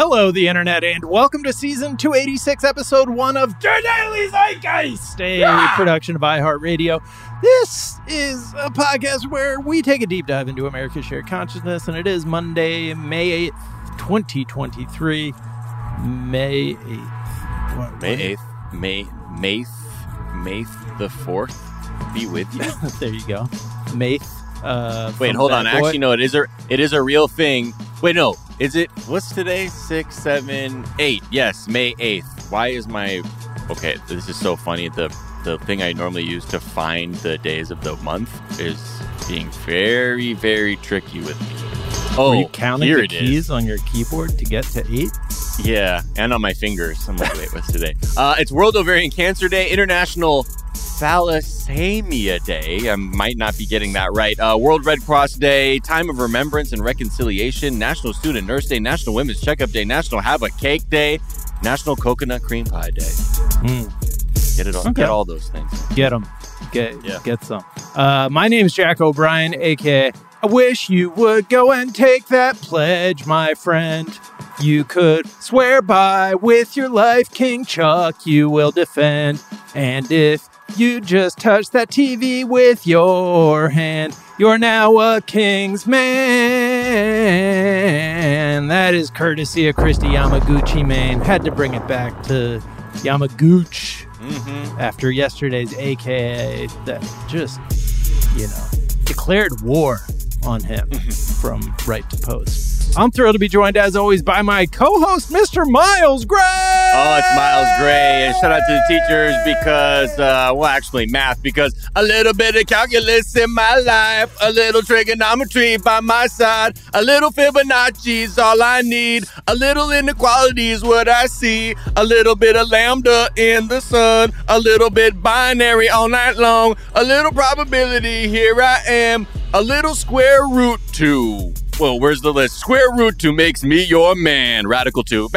Hello, the internet, and welcome to season 286, episode one of The Daily Zeitgeist, a production of iHeartRadio. This is a podcast where we take a deep dive into America's shared consciousness, and it is Monday, May 8th, 2023. May 8th. What- May 8th, May, May, May the 4th be with you. there you go. May. Uh, Wait, hold on. Actually, no, it is a it is a real thing. Wait, no, is it? What's today? Six, seven, eight. Yes, May eighth. Why is my? Okay, this is so funny. The the thing I normally use to find the days of the month is being very, very tricky with me. Oh, Were you counting the it is. keys on your keyboard to get to eight? Yeah, and on my fingers. I'm like, wait, what's today? Uh, it's World Ovarian Cancer Day, International Thalassemia Day. I might not be getting that right. Uh, World Red Cross Day, Time of Remembrance and Reconciliation, National Student Nurse Day, National Women's Checkup Day, National Have a Cake Day, National Coconut Cream Pie Day. Get it all. Okay. Get all those things. Get them. Get Yeah. get some. Uh, my name's Jack O'Brien, aka I wish you would go and take that pledge, my friend. You could swear by with your life, King Chuck, you will defend. And if you just touched that TV with your hand, you're now a king's man. That is courtesy of Kristi Yamaguchi, man. Had to bring it back to Yamaguchi Mm-hmm. after yesterday's AKA that just, you know, declared war on him from right to post. I'm thrilled to be joined, as always, by my co host, Mr. Miles Gray. Oh, it's Miles Gray. And shout out to the teachers because, uh, well, actually, math, because a little bit of calculus in my life, a little trigonometry by my side, a little Fibonacci's all I need, a little inequality is what I see, a little bit of lambda in the sun, a little bit binary all night long, a little probability, here I am, a little square root 2. Well, where's the list? Square root 2 makes me your man. Radical 2.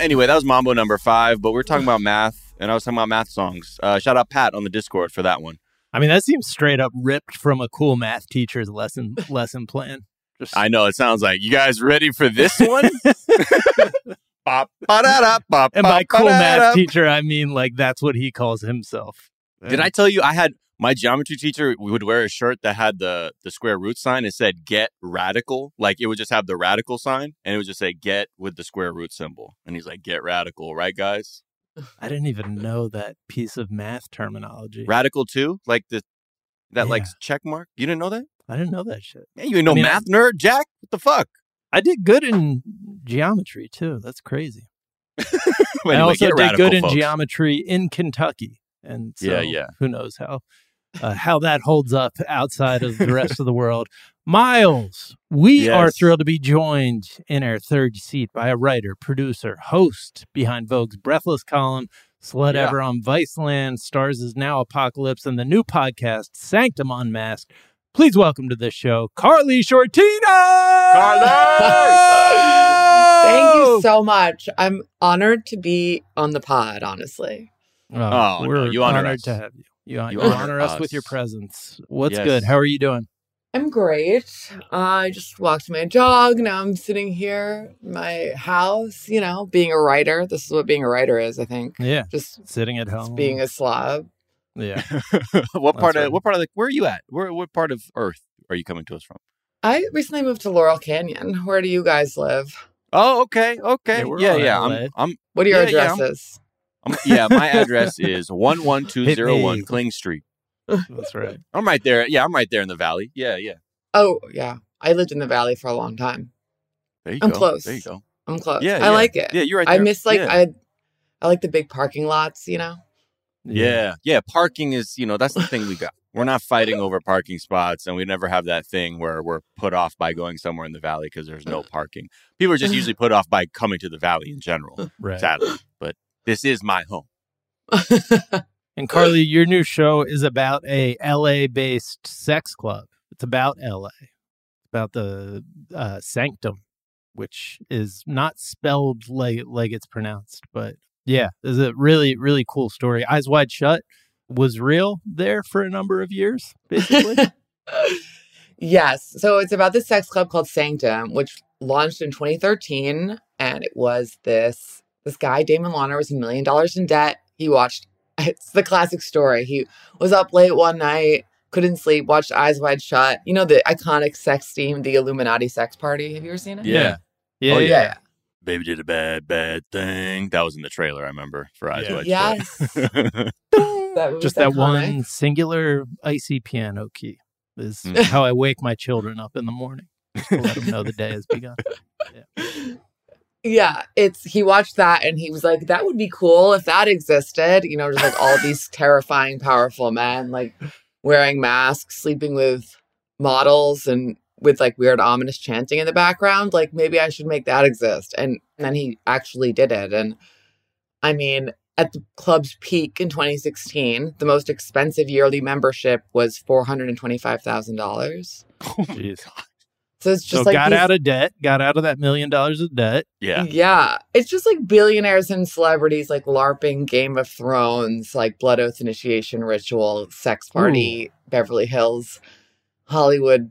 Anyway, that was Mambo number five, but we're talking about math, and I was talking about math songs. Uh, shout out Pat on the Discord for that one. I mean, that seems straight up ripped from a cool math teacher's lesson lesson plan. Just I know it sounds like you guys ready for this one? Bop, ba-da-da, bop, and by cool math teacher, I mean like that's what he calls himself. Did I tell you I had my geometry teacher would wear a shirt that had the the square root sign. It said "get radical," like it would just have the radical sign, and it would just say "get" with the square root symbol. And he's like, "Get radical, right, guys? I didn't even know that piece of math terminology. Radical too, like the that like Yeah. check mark. You didn't know that? I didn't know that shit. Yeah, you ain't no I mean, math nerd, Jack. What the fuck? I did good in geometry too. That's crazy. Anyway, I also did radical, good in folks. geometry in Kentucky, and so Yeah, yeah. who knows how uh, how that holds up outside of the rest of the world. Miles, we are thrilled to be joined in our third seat by a writer, producer, host behind Vogue's Breathless column, Slut Yeah. Ever on Viceland, Starz is Now Apocalypse, and the new podcast, Sanctum Unmasked. Please welcome to this show, Karley Sciortino! Karley! Thank you so much. I'm honored to be on the pod, honestly. Oh, oh we're you honor honored to have you. You, You you honor, honor us. with your presence. What's Yes. good? How are you doing? I'm great. I just walked my dog. Now I'm sitting here in my house, you know, being a writer. This is what being a writer is, I think. Yeah, Just sitting at home. Just being a slob. yeah. what part That's of right. what part of the where are you at? Where what part of Earth are you coming to us from? I recently moved to Laurel Canyon. Where do you guys live? Oh, okay, okay, Yeah, yeah, yeah. I'm, I'm, What are your Yeah, yeah, addresses? I'm, yeah. My address is one one two zero Hit one me. Kling Street. That's right. I'm right there. Yeah, I'm right there in the valley. Yeah, yeah. Oh, yeah. I lived in the valley for a long time. There you I'm go. close. There you go. I'm close. Yeah, I yeah. like it. Yeah, you're right. I miss like yeah. I I like the big parking lots, you know? Yeah, yeah. Parking is, you know, that's the thing we got. We're not fighting over parking spots, and we never have that thing where we're put off by going somewhere in the valley because there's no parking. People are just usually put off by coming to the valley in general, Right. sadly. But this is my home. And Karley, your new show is about a LA based sex club. It's about LA. It's about the uh, Sanctum, which is not spelled like like it's pronounced, but yeah, it's a really really cool story. Eyes Wide Shut was real there for a number of years, basically. yes. So it's about this sex club called Sanctum, which launched in 2013. And it was this this guy, Damon Lawner, was a million dollars in debt. He watched it's the classic story. He was up late one night, couldn't sleep, watched Eyes Wide Shut. You know the iconic sex theme, the Illuminati sex party. Have you ever seen it? Yeah. yeah, Oh, yeah. Yeah. Baby did a bad, bad thing. That was in the trailer, I remember, for Eyes Yeah. Wide Yes. Shut. That Just that iconic. one singular icy piano key is Mm. how I wake my children up in the morning. Just to let them know the day has begun. Yeah, it's he watched that and he was like, that would be cool if that existed. You know, just like all these terrifying, powerful men, like wearing masks, sleeping with models and with like weird ominous chanting in the background. Like maybe I should make that exist. And, then he actually did it. And I mean, at the club's peak in 2016, the most expensive yearly membership was $425,000. Oh, Jeez. So it's just so like got these- out of debt, got out of that million dollars of debt. yeah. Yeah. It's just like billionaires and celebrities like LARPing Game of Thrones, like Blood Oath Initiation Ritual, Sex Party, Beverly Hills, Hollywood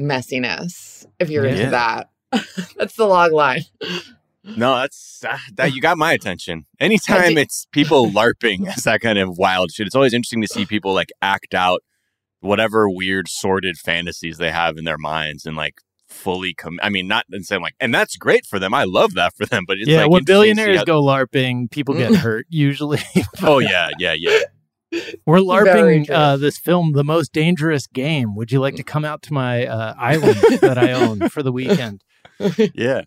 messiness, if you're Yeah. into that. That's the log line. No, that's uh, that you got my attention. Anytime it's people LARPing, it's that kind of wild shit. It's always interesting to see people like act out whatever weird sordid fantasies they have in their minds and like fully come. I mean, not and saying like, and that's great for them. I love that for them. But it's yeah, like when interesting to see billionaires how- go LARPing, people get hurt usually. Oh yeah, yeah, yeah. We're LARPing uh, this film, The Most Dangerous Game. Would you like to come out to my uh, island that I own for the weekend? Yeah.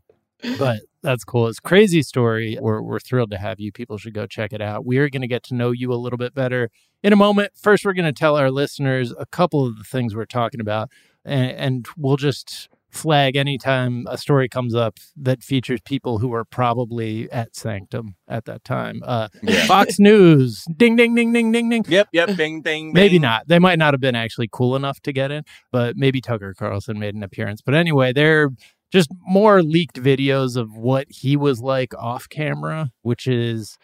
But that's cool. It's a crazy story. We're, we're thrilled to have you. People should go check it out. We are going to get to know you a little bit better in a moment. First, we're going to tell our listeners a couple of the things we're talking about, and, and we'll just flag anytime a story comes up that features people who are probably at Sanctum at that time. Uh, Yeah. Fox News, ding, ding, ding, ding, ding, ding. Yep, yep, ding, ding. Maybe not. They might not have been actually cool enough to get in, but maybe Tucker Carlson made an appearance. But anyway, they're just more leaked videos of what he was like off camera, which is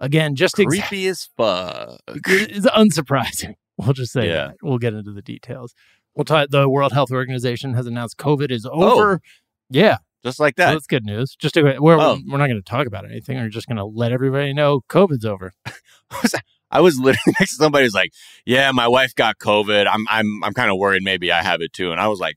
again just Creepy as fuck. is unsurprising. We'll just say Yeah. that. We'll get into the details. We'll talk. The World Health Organization has announced COVID is oh. over. Yeah, Just like so that. that's good news. Just to, we're Oh. we're not going to talk about anything. We're just going to let everybody know COVID's over. I was literally next to somebody who's like, "Yeah, my wife got COVID. I'm I'm I'm kind of worried maybe I have it too." And I was like,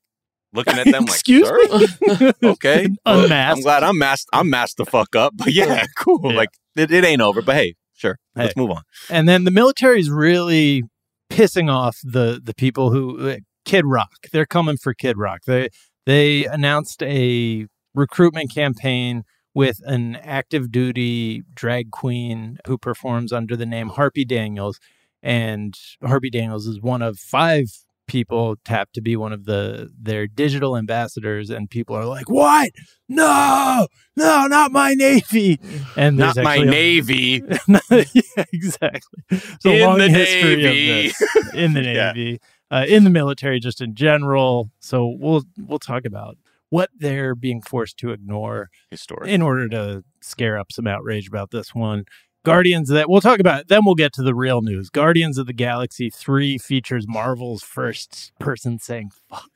looking at them like, Excuse "Sir? me. okay, Well, Unmasked. I'm glad I'm masked. I'm masked the fuck up. But yeah, cool. Yeah. Like it, it ain't over. But hey, sure, Hey. let's move on. And then the military is really pissing off the the people who uh, Kid Rock. They're coming for Kid Rock. They they announced a recruitment campaign with an active duty drag queen who performs under the name Harpy Daniels. And Harpy Daniels is one of five people tapped to be one of the their digital ambassadors and people are like what no no not my navy and Not my a- navy. yeah, exactly. A In long the history Navy. of this in the Yeah. Navy, uh, in the military, just in general. So we'll we'll talk about what they're being forced to ignore Historic. in order to scare up some outrage about this one. Guardians that we'll talk about. It. Then we'll get to the real news. Guardians of the Galaxy Three features Marvel's first person saying "fuck."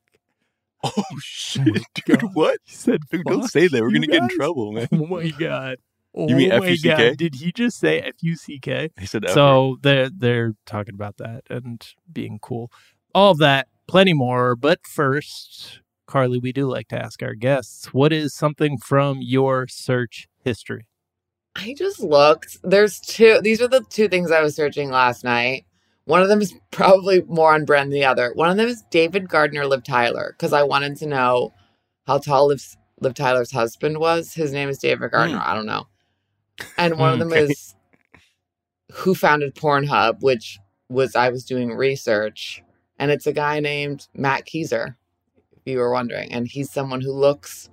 oh shit, oh God. dude! What? He said, Dude, don't say that. We're gonna get in trouble, man. Oh my god! Oh You mean oh my F-U-C-K? god! Did he just say F U C K? He said that. So they're they're talking about that and being cool. All of that, plenty more. But first, Karley, we do like to ask our guests, what is something from your search history? I just looked. There's two. These are the two things I was searching last night. One of them is probably more on brand than the other. One of them is David Gardner, Liv Tyler, because I wanted to know how tall Liv, Liv Tyler's husband was. His name is David Gardner. Hmm. I don't know. And one of them Okay. is who founded Pornhub, which was I was doing research, and it's a guy named Matt Keezer, if you were wondering, and he's someone who looks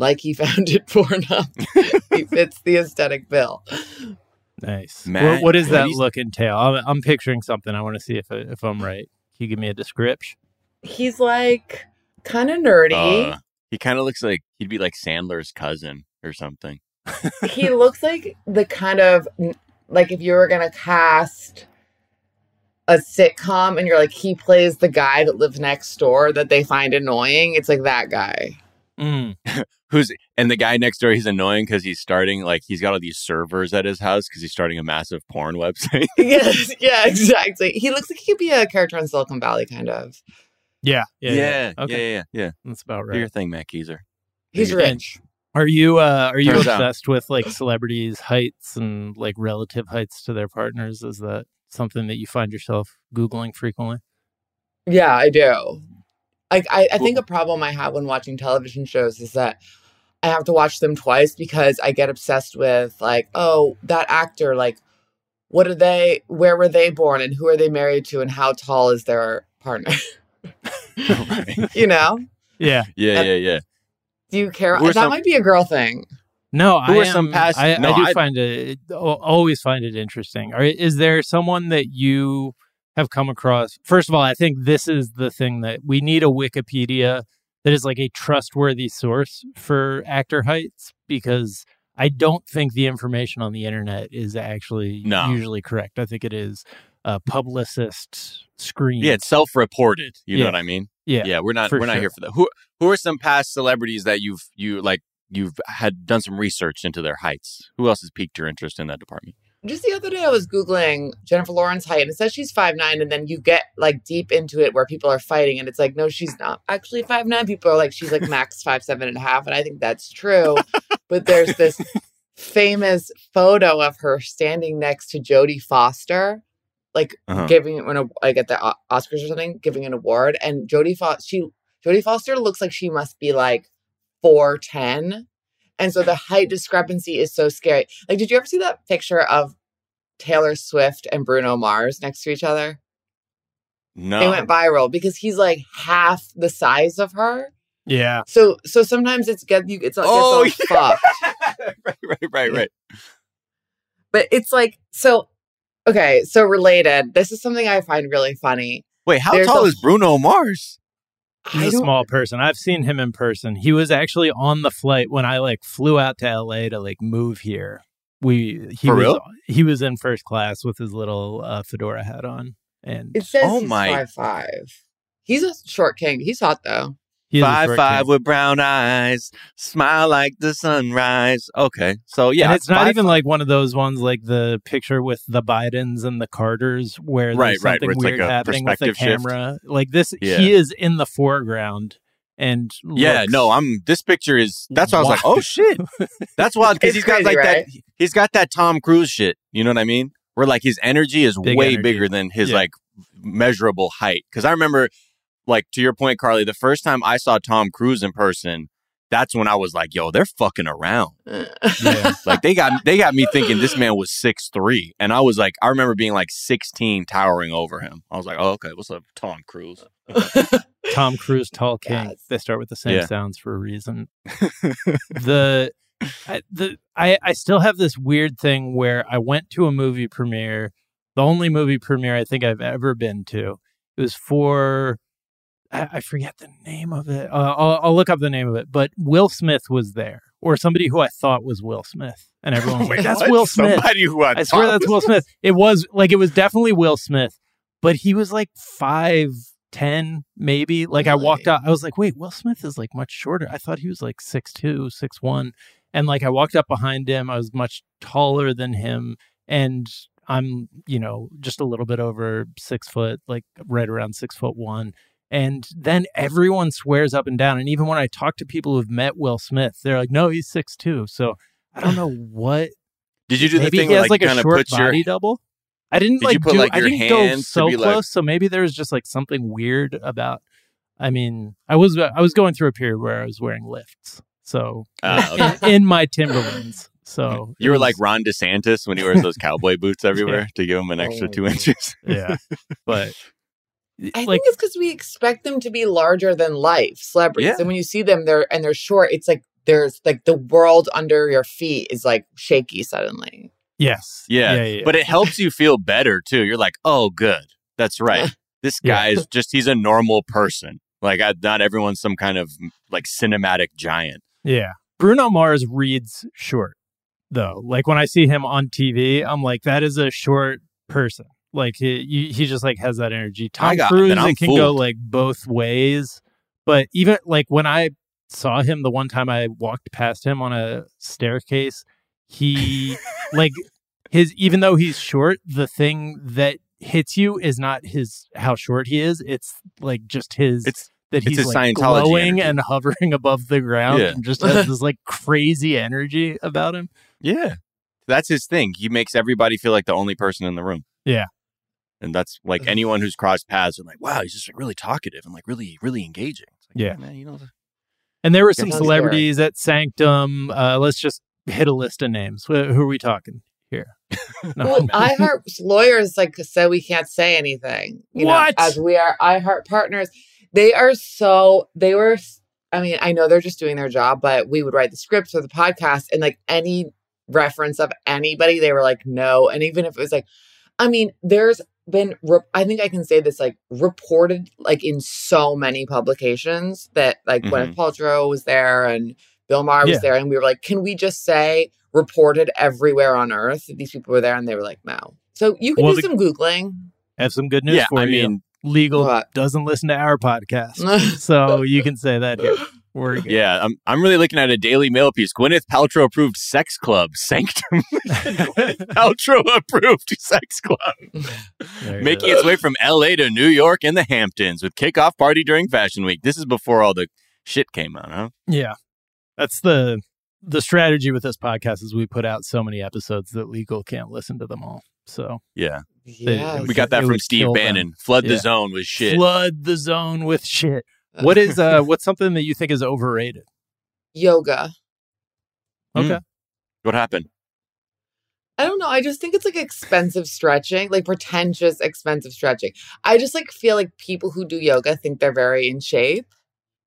like he founded Pornhub. he fits the aesthetic bill. Nice. Matt, what, what does that do look entail? I'm, I'm picturing something. I want to see if I, if I'm right. Can you give me a description? He's like kind of nerdy. Uh, he kind of looks like he'd be like Sandler's cousin or something. he looks like the kind of like if you were gonna cast a sitcom and you're like he plays the guy that lives next door that they find annoying. It's like that guy. Mm. Who's and the guy next door? He's annoying because he's starting like he's got all these servers at his house because he's starting a massive porn website. yes, yeah, exactly. He looks like he could be a character in Silicon Valley, kind of. Yeah. Yeah. yeah, Okay. yeah, yeah, yeah. That's about Do your thing, Matt Keezer. He's Yeah. rich. Are you uh, are you Turns out. obsessed with like celebrities' heights and like relative heights to their partners? Is that something that you find yourself googling frequently? Yeah, I do. Like I, I think a problem I have when watching television shows is that I have to watch them twice because I get obsessed with like, oh, that actor, like what are they where were they born and who are they married to and how tall is their partner? You know? Yeah. Yeah, yeah, yeah. Do you care? That some- might be a girl thing. No, Who I are some am- past- I, no, I do I- find it always find it interesting. Are, is there someone that you have come across? First of all, I think this is the thing that we need a Wikipedia that is like a trustworthy source for actor heights because I don't think the information on the internet is actually No. usually correct. I think it is a publicist screen. Yeah, it's self-reported. You Yeah. know what I mean? yeah, Yeah, we're not we're not here for that. Who who are some past celebrities that you've you like you've had done some research into their heights? Who else has piqued your interest in that department? Just the other day, I was Googling Jennifer Lawrence height and it says she's five nine, and then you get like deep into it where people are fighting, and it's like, no, she's not actually five nine. People are like, she's like max five seven and a half, and I think that's true. but there's this famous photo of her standing next to Jodie Foster, like Uh-huh. giving a- like at the Oscars or something, giving an award, and Jodie Foster, she Jodie Foster looks like she must be like four ten. And so the height discrepancy is so scary. Like, did you ever see that picture of Taylor Swift and Bruno Mars next to each other? No. They went viral because he's like half the size of her. yeah. So so sometimes it's get you it's like Oh, it's all fucked. right, right, right, right. But it's like so okay, so related. This is something I find really funny. Wait, how There's tall a- is Bruno Mars? I He's a small person. I've seen him in person. He was actually on the flight when I like flew out to LA to like move here. We he For was real? he was in first class with his little uh, fedora hat on, and It says Oh he's my- five five. He's a short king. He's hot though. He's a five five with brown eyes, smile like the sunrise. Okay, so yeah, and it's not five- even like one of those ones like the picture with the Bidens and the Carters where Right, there's right, something where it's like weird happening with the perspective shift. camera. Like this, Yeah. he is in the foreground and Yeah, no, I'm. This picture is. That's why I was like, oh shit, that's wild because he's got crazy, like right? that. He's got that Tom Cruise shit. You know what I mean? Where like his energy is Big way energy. bigger than his Yeah. like measurable height. Because I remember like to your point, Karley, the first time I saw Tom Cruise in person, that's when I was like, yo, they're fucking around. Yeah. Like they got they got me thinking this man was six three, and I was like, I remember being like sixteen, towering over him. I was like, oh okay, what's up, Tom Cruise? Tom Cruise, Tall King. Yes. They start with the same Yeah. sounds for a reason. the I, the I I still have this weird thing where I went to a movie premiere, the only movie premiere I think I've ever been to. It was for I, I forget the name of it. Uh, I'll, I'll look up the name of it. But Will Smith was there, or somebody who I thought was Will Smith, and everyone was like, "That's What? Will Smith." Somebody who I, I swear that's Will Smith. It was like it was definitely Will Smith, but he was like five ten, maybe. Like I walked Really? out, I was like, wait, Will Smith is like much shorter. I thought he was like six two, six one, and like I walked up behind him. I was much taller than him, and I'm you know just a little bit over six foot, like right around six foot one. And then everyone swears up and down. And even when I talk to people who've met Will Smith, they're like, no, he's six two. So I don't know what Did you do maybe the thing he has like, like, kind a of short put your body double. I didn't Did like put, do. like, I didn't go hands so close. like- so maybe there was just like something weird about. I mean, I was I was going through a period where I was wearing lifts, so Ah, okay. in, in my Timberlands. So You it were like Ron DeSantis when he wears those cowboy boots everywhere to give him an Oh extra my two inches. yeah, but I like think it's because we expect them to be larger than life celebrities, Yeah. and when you see them, they're and they're short. It's like there's like the world under your feet is like shaky suddenly. yes, Yeah, yeah, yeah. But it helps you feel better too. You're like, oh, good. That's right. This Yeah. guy is just, he's a normal person. Like, I, not everyone's some kind of like cinematic giant. Yeah. Bruno Mars reads short, though. Like when I see him on TV, I'm like, that is a short person. Like he, he just like has that energy. Tom got- Cruise, it can go like both ways. But even like when I saw him the one time I walked past him on a staircase, he like his even though he's short, the thing that hits you is not his how short he is. It's like just his It's, that he's like glowing energy. and hovering above the ground Yeah. and just has this like crazy energy about him. yeah. That's his thing. He makes everybody feel like the only person in the room. Yeah. And that's like anyone who's crossed paths and like, wow, he's just like really talkative and like really, really engaging. It's like, Yeah. man, you know, the- And there were some Sounds celebrities at Sanctum. Uh, let's just hit a list of names. Wh- Who are we talking here? No, Well, no. iHeart lawyers like said we can't say anything. You What? Know, as we are iHeart partners, they are so they were. I mean, I know they're just doing their job, but we would write the scripts for the podcast, and like any reference of anybody, they were like, no. And even if it was like, I mean, there's been. Re- I think I can say this like reported like in so many publications that like Gwyneth mm-hmm. Paltrow was there and Bill Maher was Yeah. there, and we were like, can we just say reported everywhere on earth that these people were there? And they were like, no. So you can Well, do the- some googling. have some good news yeah, for I you. mean, Legal What? doesn't listen to our podcast, so you can say that here. We're good. yeah, I'm, I'm really looking at a Daily Mail piece. Gwyneth Paltrow approved sex club, Sanctum. Gwyneth Paltrow approved sex club. Making go. its way from LA to New York and the Hamptons with kickoff party during Fashion Week. This is before all the shit came out, huh? Yeah, that's the the strategy with this podcast is we put out so many episodes that legal can't listen to them all. So Yeah. Yes. We got that from Steve kill them. Bannon. Flood the zone with shit. flood the zone with shit. What is uh what's something that you think is overrated? yoga? Mm. Okay. What happened? I don't know. I just think it's like expensive stretching, like pretentious, expensive stretching. I just like feel like people who do yoga think they're very in shape.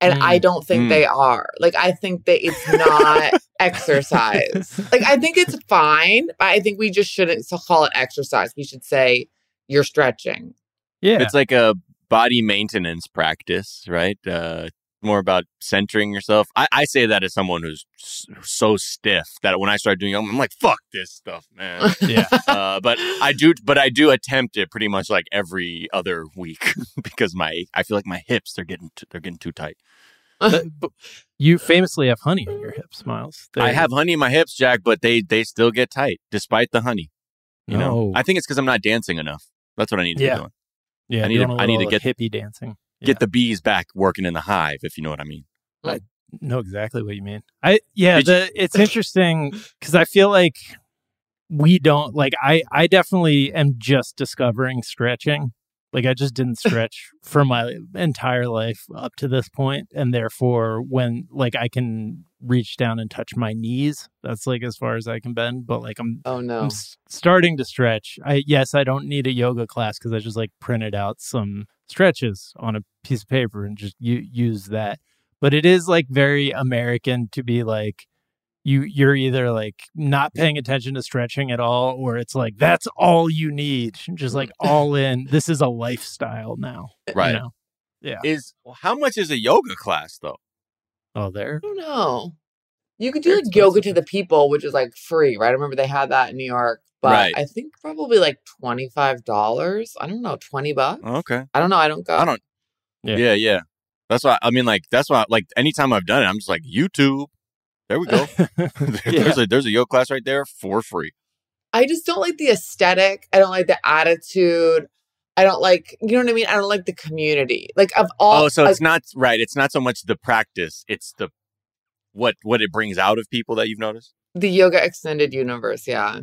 And I don't think Mm. they are. Like I think that it's not exercise. Like I think it's fine, but I think we just shouldn't so call it exercise. We should say you're stretching. Yeah. It's like a body maintenance practice, right? Uh, more about centering yourself. I, I say that as someone who's so stiff that when I start doing, yoga, I'm like, fuck this stuff, man. yeah. uh, but I do, but I do attempt it pretty much like every other week because my, I feel like my hips they're getting, t- they're getting too tight. But- but you famously have honey on your hips, Miles. I They're- have honey in my hips, Jack, but they, they still get tight despite the honey. You know, I think it's because I'm not dancing enough. That's what I need to Yeah. be doing. Yeah, I need to- need to get- hippie dancing. Get the bees back working in the hive, if you know what I mean. I know exactly what you mean. I yeah, the it's interesting because I feel like we don't like I I definitely am just discovering stretching. Like I just didn't stretch for my entire life up to this point, and therefore, when like I can reach down and touch my knees, that's like as far as I can bend. But like I'm, Oh no. I'm s- starting to stretch. I yes, I don't need a yoga class because I just like printed out some stretches on a piece of paper and just u- use that. But it is like very American to be like you you're either like not paying attention to stretching at all or it's like that's all you need just like all in this is a lifestyle now you Right. know? yeah Is how much is a yoga class though? Oh there I don't know. You could do They're like yoga to the people, which is like free, right? I remember they had that in New York, but Right. I think probably like twenty five dollars. I don't know, twenty bucks. Okay. I don't know. I don't go. I don't. Yeah. Yeah. yeah, That's why I mean, like that's why like anytime I've done it, I'm just like YouTube. There we go. there's a there's a yoga class right there for free. I just don't like the aesthetic. I don't like the attitude. I don't like, you know what I mean? I don't like the community. Like of all. Oh, so like, it's not right. It's not so much the practice; it's the what what it brings out of people that you've noticed. the yoga extended universe. Yeah,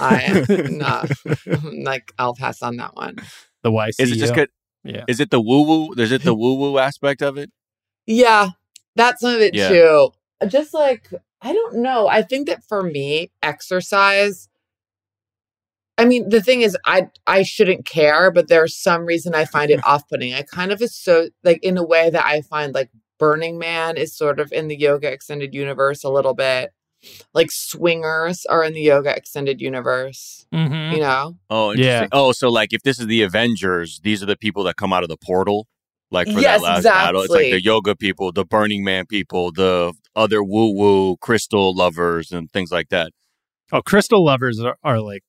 I am not like I'll pass on that one. the YC Is it just good? yeah Is it the woo woo? Is it the woo woo aspect of it? Yeah, that's some of it Yeah. too. Just like I don't know. I think that for me, exercise. I mean, the thing is, I I shouldn't care, but there's some reason I find it off-putting. I kind of is so like in a way that I find like Burning Man is sort of in the yoga extended universe a little bit. Like swingers are in the yoga extended universe. Mhm. You know, Oh, Yeah. Oh, so like if this is the Avengers, these are the people that come out of the portal, like for Yes, that last battle. It's like the yoga people, the Burning Man people, the other woo woo crystal lovers, and things like that. oh crystal lovers are, are like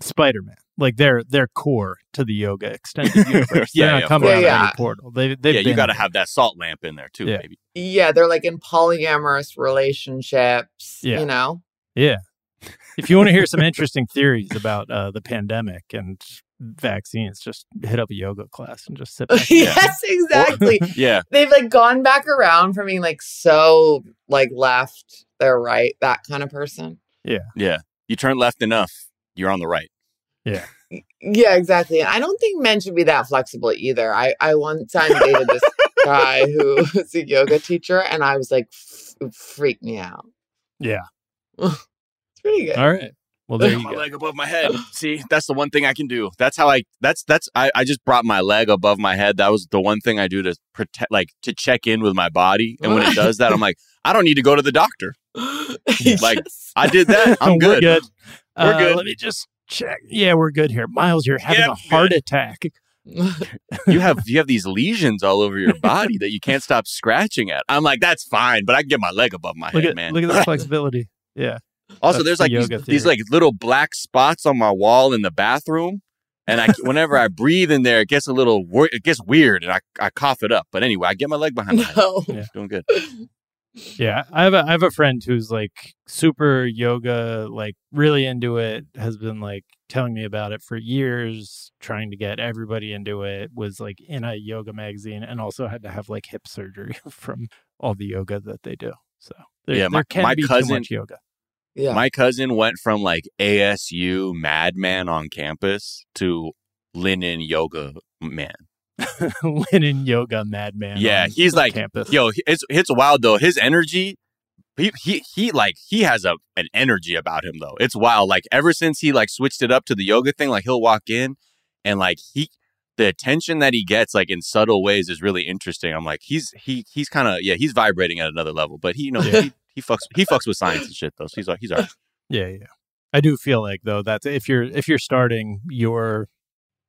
spider-man like they're they're core to the yoga extended universe Yeah, yeah, coming of out of course. any portal they, they've yeah, you got to have that salt lamp in there too, Yeah. maybe. yeah, they're like in polyamorous relationships. Yeah. You know, Yeah. if you want to hear some interesting theories about uh, the pandemic and vaccines, just hit up a yoga class and just sit back. yes, exactly. Yeah, They've like gone back around from being like so like left, they're right, that kind of person. Yeah, yeah. You turn left enough, you're on the right. Yeah, Yeah, exactly. I don't think men should be that flexible either. I I one time dated this guy who was a yoga teacher, and I was like, f- freaked me out. Yeah. It's pretty good. All right. Well, there you my go. leg above my head. See, that's the one thing I can do. That's how I. That's that's. I, I just brought my leg above my head. That was the one thing I do to protect, like to check in with my body. And when it does that, I'm like, I don't need to go to the doctor. Like, Yes. I did that. I'm good. good. We're Uh, good. Let me just check. Yeah, we're good here. Miles, you're having Yeah, a heart attack. You have you have these lesions all over your body that you can't stop scratching at. I'm like, that's fine, but I can get my leg above my Look head, at man. look at the flexibility. Yeah. Also, That's there's the like these, yoga these like little black spots on my wall in the bathroom, and I whenever I breathe in there, it gets a little wor- it gets weird, and I, I cough it up. But anyway, I get my leg behind my head, no. Yeah. doing good. Yeah, I have a I have a friend who's like super yoga, like really into it. Has been like telling me about it for years, trying to get everybody into it. Was like in a yoga magazine, and also had to have like hip surgery from all the yoga that they do. So there, Yeah, my- there can my be too cousin- much yoga. Yeah. My cousin went from like ASU madman on campus to linen yoga man. Linen yoga madman. Yeah, on he's like, campus. Yo, it's it's wild though. His energy, he he he like he has a an energy about him though. It's wild. Like ever since he like switched it up to the yoga thing, like he'll walk in and like he the attention that he gets like in subtle ways is really interesting. I'm like, he's he he's kind of yeah, he's vibrating at another level. But he you know Yeah. he, he fucks he fucks with science and shit though. So he's like he's all right. Yeah, yeah. I do feel like though that if you're if you're starting your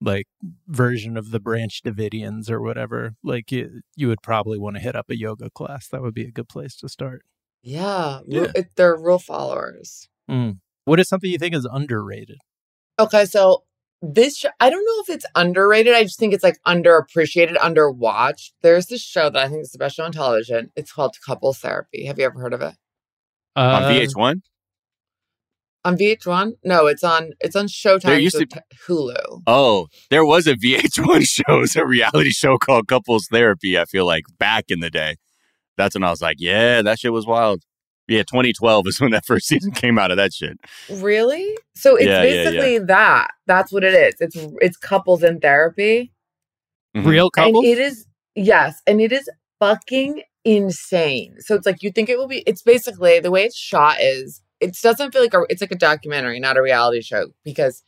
like version of the branch Davidians or whatever, like you, you would probably want to hit up a yoga class. That would be a good place to start. yeah. ru- Yeah. it- they're real followers. Mm. What is something you think is underrated? Okay, so this show, I don't know if it's underrated. I just think it's like underappreciated, underwatched. There's this show that I think is special on television. It's called Couples Therapy. Have you ever heard of it? on Uh, VH1. On VH1? No, it's on it's on Showtime. There used so to- t- Hulu. Oh, there was a VH1 show, it was a reality show called Couples Therapy. I feel like back in the day. That's when I was like, yeah, that shit was wild. Yeah, 2012 is when that first season came out of that shit. Really? So it's Yeah, yeah, basically that. That's what it is. It's it's couples in therapy. Mhm. Real And couples? it is yes, and it is fucking insane. So it's like you think it will be it's basically the way it's shot is it doesn't feel like a it's like a documentary, not a reality show because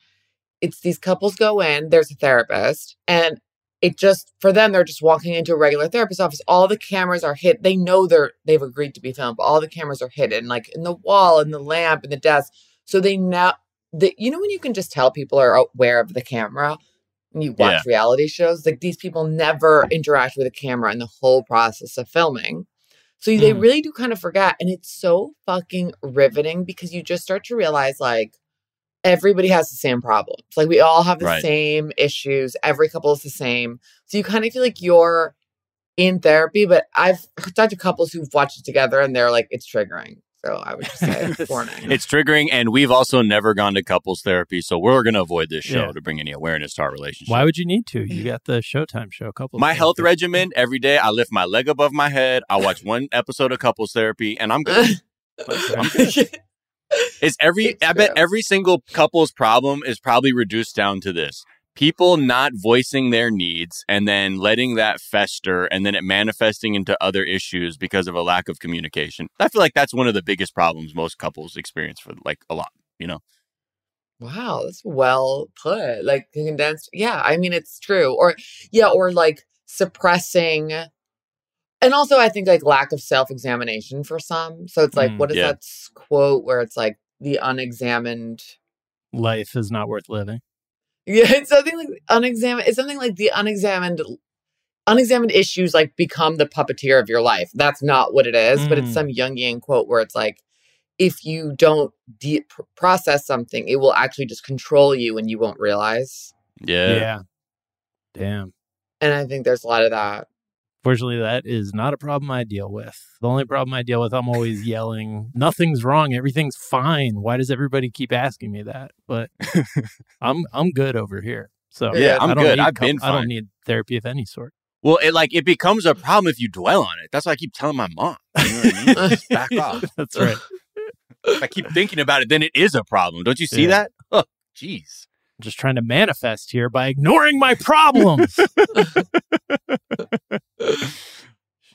it's these couples go in, there's a therapist, and it just for them they're just walking into a regular therapist office. All the cameras are hit. They know they're they've agreed to be filmed, but all the cameras are hidden, like in the wall, in the lamp, in the desk. So they now the you know when you can just tell people are aware of the camera when you watch Yeah. reality shows, like these people never interact with a camera in the whole process of filming. So they Mm. really do kind of forget. And it's so fucking riveting because you just start to realize like everybody has the same problems. Like we all have the Right. same issues. Every couple is the same. So you kind of feel like you're in therapy, but I've talked to couples who've watched it together and they're like, it's triggering. So I would just say warning. It's triggering, and we've also never gone to couples therapy, so we're going to avoid this show Yeah. to bring any awareness to our relationship. Why would you need to? You mm. got the Showtime show. Couple. my health regimen every day, I lift my leg above my head. I watch one episode of couples therapy, and I'm good. It's every It's I bet every single couple's problem is probably reduced down to this. People not voicing their needs and then letting that fester and then it manifesting into other issues because of a lack of communication. I feel like that's one of the biggest problems most couples experience for like a lot, you know. Wow, that's well put. Like condensed. Yeah, I mean it's true. Or yeah, or like suppressing and also I think like lack of self-examination for some. So it's like Mm, what is yeah. that quote where it's like the unexamined Life is not worth living. Yeah, it's something like unexamined it's something like the unexamined unexamined issues like become the puppeteer of your life. That's not what it is, but it's Mm. some Jungian quote where it's like if you don't de- process something, it will actually just control you and you won't realize. Yeah. yeah. Damn. And I think there's a lot of that. Fortunately, that is not a problem I deal with. The only problem I deal with, I'm always yelling, "Nothing's wrong. Everything's fine." Why does everybody keep asking me that? But I'm I'm good over here. So Yeah, I'm I don't good. need I've cou- been I don't need therapy of any sort. Well, it like it becomes a problem if you dwell on it. That's why I keep telling my mom. You know what I mean? Back off. That's right. If I keep thinking about it, then it is a problem. Don't you see Yeah. that? Oh, jeez. Just trying to manifest here by ignoring my problems.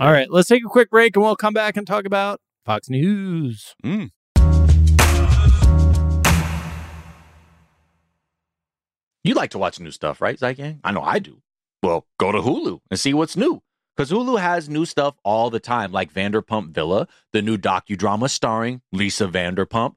All right, let's take a quick break and we'll come back and talk about Fox News. Mm. You like to watch new stuff, right, Zeitgang? I know I do. Well, go to Hulu and see what's new. Because Hulu has new stuff all the time, like Vanderpump Villa, the new docudrama starring Lisa Vanderpump.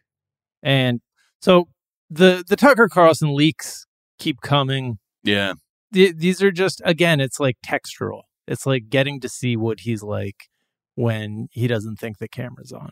And so the the Tucker Carlson leaks keep coming. Yeah. Th- these are just again, it's like textural. It's like getting to see what he's like when he doesn't think the camera's on.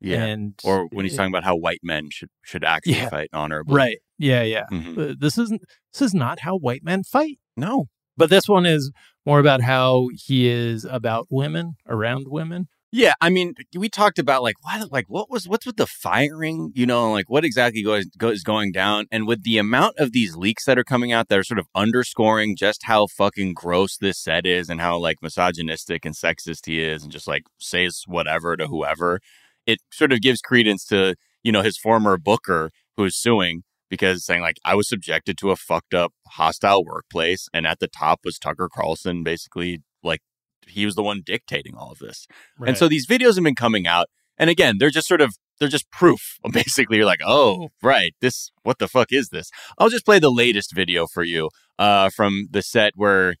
Yeah. And or when he's talking about how white men should should actually Yeah. fight honorably. Right. Yeah, yeah. Mhm. Uh, This isn't this is not how white men fight. No. But this one is more about how he is about women, around women. Yeah, I mean, we talked about like why, like what was what's with the firing, you know, like what exactly goes goes going down, and with the amount of these leaks that are coming out that are sort of underscoring just how fucking gross this set is, and how like misogynistic and sexist he is, and just like says whatever to whoever, it sort of gives credence to you know his former booker who is suing because saying like I was subjected to a fucked up hostile workplace, and at the top was Tucker Carlson, basically like he was the one dictating all of this. And so these videos have been coming out. And again, they're just sort of they're just proof. Basically, you're like, oh, right, this what the fuck is this? I'll just play the latest video for you uh from the set where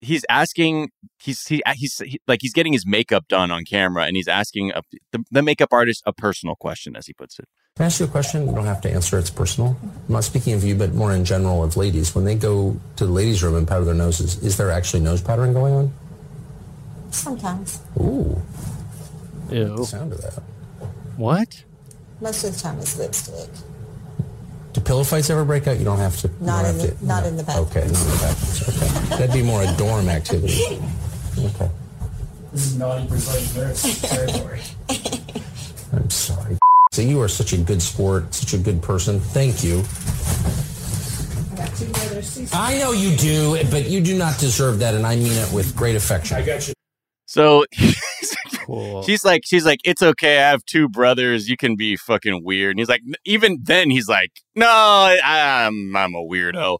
he's asking he's he, he's he, like he's getting his makeup done on camera and he's asking a, the, the makeup artist a personal question as he puts it. Can I ask you a question? You don't have to answer. It's personal. I'm not speaking of you, but more in general of ladies. When they go to the ladies' room and powder their noses, is there actually nose powdering going on? Sometimes. Ooh, Ew. the sound of that. What? Most of the time it's lipstick. Do pillow fights ever break out? You don't have to. Not in have the- not in the bathroom. Okay, not in the bathrooms. Okay, that'd be more a dorm activity. Okay, This is naughty precise nurse territory. I'm sorry. So you are such a good sport, such a good person. Thank you. I got two brothers. I know you do, but you do not deserve that, and I mean it with great affection. I got you. So Cool. she's like, she's like, it's okay. I have two brothers. You can be fucking weird. And he's like, even then, he's like, no, I, I'm I'm a weirdo.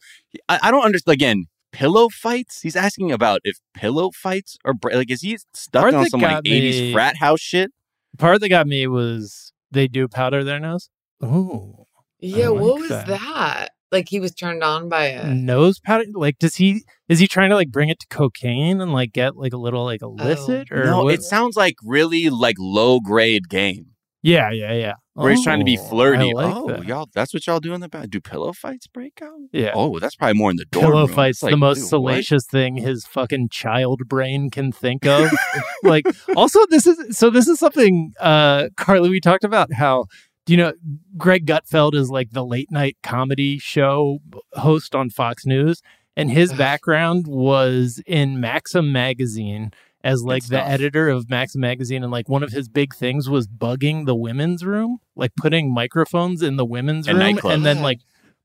I, I don't understand. Again, pillow fights. He's asking about if pillow fights are like, is he stuck Part on some like got '80s me- frat house shit? part that got me was they do powder their nose. Ooh. Yeah, I what was that. that. Like he was turned on by it. Nose powder? Like, does he is he trying to like bring it to cocaine and like get like a little like illicit or No, what? it sounds like really like low grade game yeah, yeah, yeah. where he's trying to be Oh, flirty. Like oh, that. y'all, that's what y'all do in the back. Do pillow fights break out? Yeah. Oh, that's probably more in the dorm Pillow room. fights like, the most dude, what? salacious thing his fucking child brain can think of. like also this is so this is something uh Karley we talked about how do you know Greg Gutfeld is like the late night comedy show host on Fox News and his background was in Maxim magazine as like the editor of Maxim magazine and like one of his big things was bugging the women's room like putting microphones in the women's And room and then like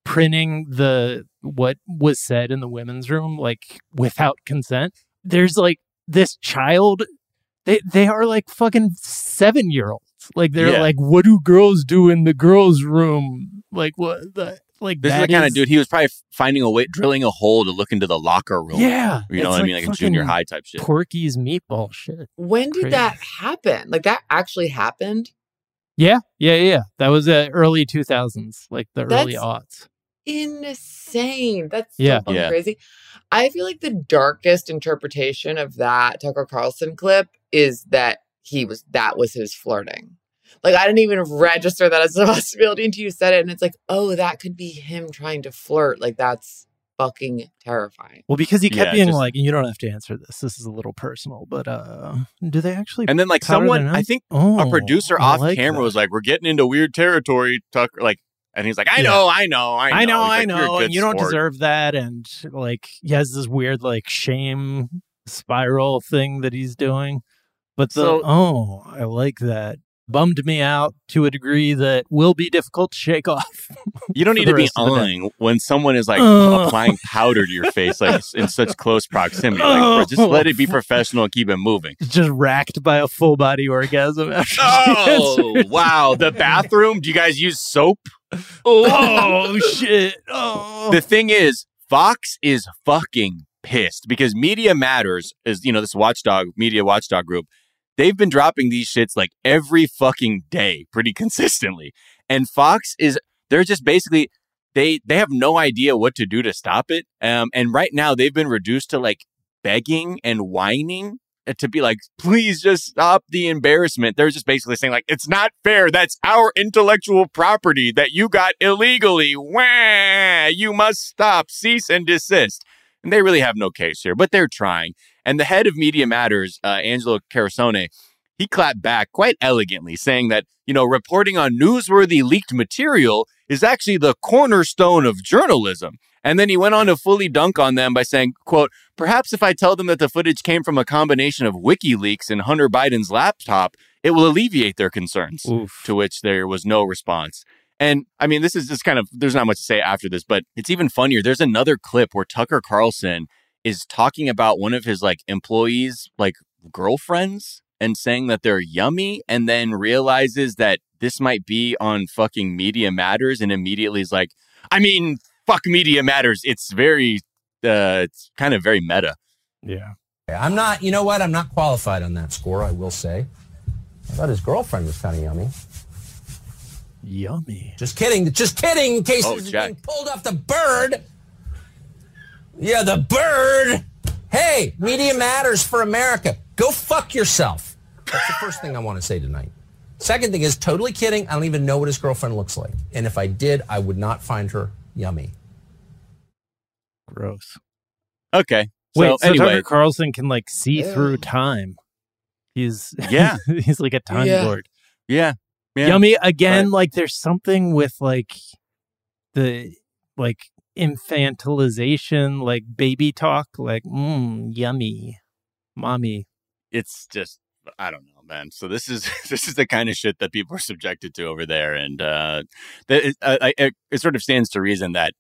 printing the what was said in the women's room like without consent. There's like this child they they are like fucking 7 year olds like they're Yeah. like what do girls do in the girls room like what the like This is the that kind of dude. He was probably finding a way, drilling a hole to look into the locker room. yeah you know it's what I mean, like a junior high type shit. porky's meatball shit When did Crazy. that happen? Like that actually happened? yeah yeah yeah that was uh, early 2000s like the early That's- aughts insane. That's so Yeah. fucking Yeah. crazy. I feel like the darkest interpretation of that Tucker Carlson clip is that he was that was his flirting. Like I didn't even register that as a possibility until you said it, and it's like, oh, that could be him trying to flirt. Like that's fucking terrifying. Well, because he kept Yeah, being just- like, "You don't have to answer this. This is a little personal." But uh do they actually? And then like someone, I think Oh, a producer I off like camera that. was like, "We're getting into weird territory, Tucker." Like, and he's like, "I Yeah. know, I know, I know, I know, He's I "You're know, and you don't sport." deserve that. And like, he has this weird like shame spiral thing that he's doing. But the So- oh, I like that. Bummed me out to a degree that will be difficult to shake off. You don't need to be rest of the day. eyeing when someone is like Ugh. applying powder to your face, like in such close proximity. Like, bro, just let it be oh. professional and keep it moving. Just racked by a full body orgasm Oh wow! The bathroom. Do you guys use soap? oh shit! Oh, The thing is, Fox is fucking pissed because Media Matters is, you know, this watchdog, media watchdog group. They've been dropping these shits like every fucking day pretty consistently. And Fox is, they're just basically, they, they have no idea what to do to stop it. Um, and right now they've been reduced to like begging and whining uh, to be like, please just stop the embarrassment. They're just basically saying like, it's not fair. That's our intellectual property that you got illegally. Wah! You must stop, cease and desist. And they really have no case here, but they're trying. And the head of Media Matters, uh, Angelo Carusone, he clapped back quite elegantly, saying that, you know, reporting on newsworthy leaked material is actually the cornerstone of journalism. And then he went on to fully dunk on them by saying, quote, perhaps if I tell them that the footage came from a combination of WikiLeaks and Hunter Biden's laptop, it will alleviate their concerns. Oof. To which there was no response. And I mean, this is just kind of, there's not much to say after this, but it's even funnier. There's another clip where Tucker Carlson is talking about one of his like employees, like girlfriends, and saying that they're yummy, and then realizes that this might be on fucking Media Matters, and immediately is like, I mean, fuck Media Matters. It's very, uh, it's kind of very meta. yeah. I'm not, you know what? I'm not qualified on that score, I will say. I thought his girlfriend was kind of yummy. Yummy. Just kidding. Just kidding. In case Oh, this being pulled off the bird. Yeah, the bird. Hey, media matters for America. Go fuck yourself. That's the first thing I want to say tonight. Second thing is totally kidding. I don't even know what his girlfriend looks like. And if I did, I would not find her yummy. Gross. Okay. Wait, so, so anyway, Tucker Carlson can like see through time. He's Yeah. he's like a time Yeah. lord. yeah. yeah. Yummy again. Like there's something with like the like infantilization, like baby talk, like mm, yummy, mommy. it's just I don't know, man. So this is this is the kind of shit that people are subjected to over there, and uh, it, uh, it, it sort of stands to reason that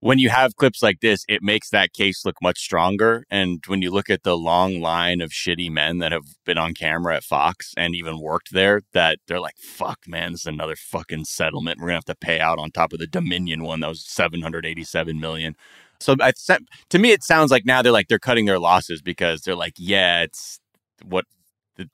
when you have clips like this, it makes that case look much stronger. And when you look at the long line of shitty men that have been on camera at Fox and even worked there, that they're like, "Fuck, man, this is another fucking settlement. We're gonna have to pay out on top of the Dominion one that was seven hundred eighty-seven million. So I, to me, it sounds like now they're like they're cutting their losses because they're like, yeah, it's what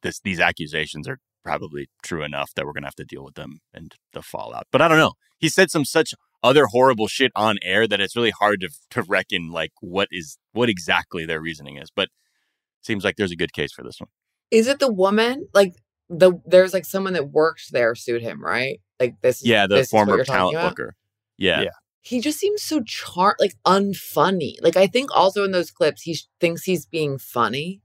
this these accusations are probably true enough that we're gonna have to deal with them and the fallout. But I don't know. He said some such other horrible shit on air that it's really hard to to reckon like what is what exactly their reasoning is. But seems like there's a good case for this one. Is it the woman? Like the there's like someone that worked there sued him, right? Like this. Yeah, the this former you're talent about? booker. Yeah. Yeah. He just seems so char like unfunny. Like I think also in those clips he sh- thinks he's being funny.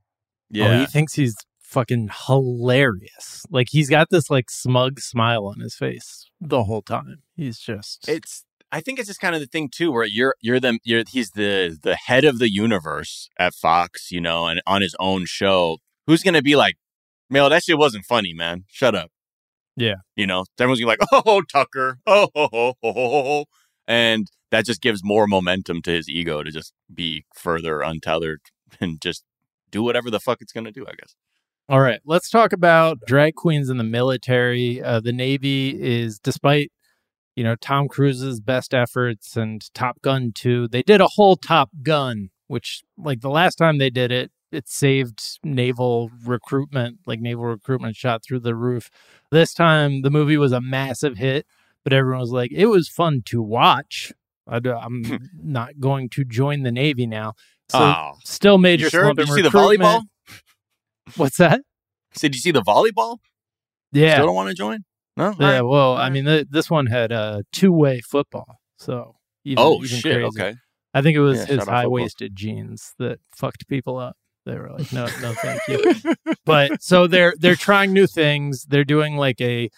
Oh, he thinks he's fucking hilarious. Like he's got this like smug smile on his face the whole time. He's just it's I think it's just kind of the thing too, where you're you're the you're he's the the head of the universe at Fox, you know, and on his own show. Who's gonna be like, Mel, that shit wasn't funny, man. Shut up. Yeah. You know, everyone's gonna be like, oh Tucker, oh ho ho ho ho ho, ho. and that just gives more momentum to his ego to just be further untethered and just do whatever the fuck it's gonna do. I guess. All right, let's talk about drag queens in the military. Uh, the Navy is, despite you know Tom Cruise's best efforts and Top Gun 2, they did a whole Top Gun, which like the last time they did it, it saved naval recruitment, like naval recruitment shot through the roof. This time the movie was a massive hit, but everyone was like, it was fun to watch. I, am hmm. not going to join the Navy now. So Oh. still major You sure? Did you see the volleyball? What's that? So, did you see the volleyball? Yeah. Still don't want to join? No. Yeah, right. well, I mean, th- this one had uh, two-way football, so even, Oh, even shit, crazy. okay. I think it was Yeah, his shout out football. high-waisted jeans that fucked people up. They were like, "No, no, thank you." but so they're they're trying new things. They're doing like a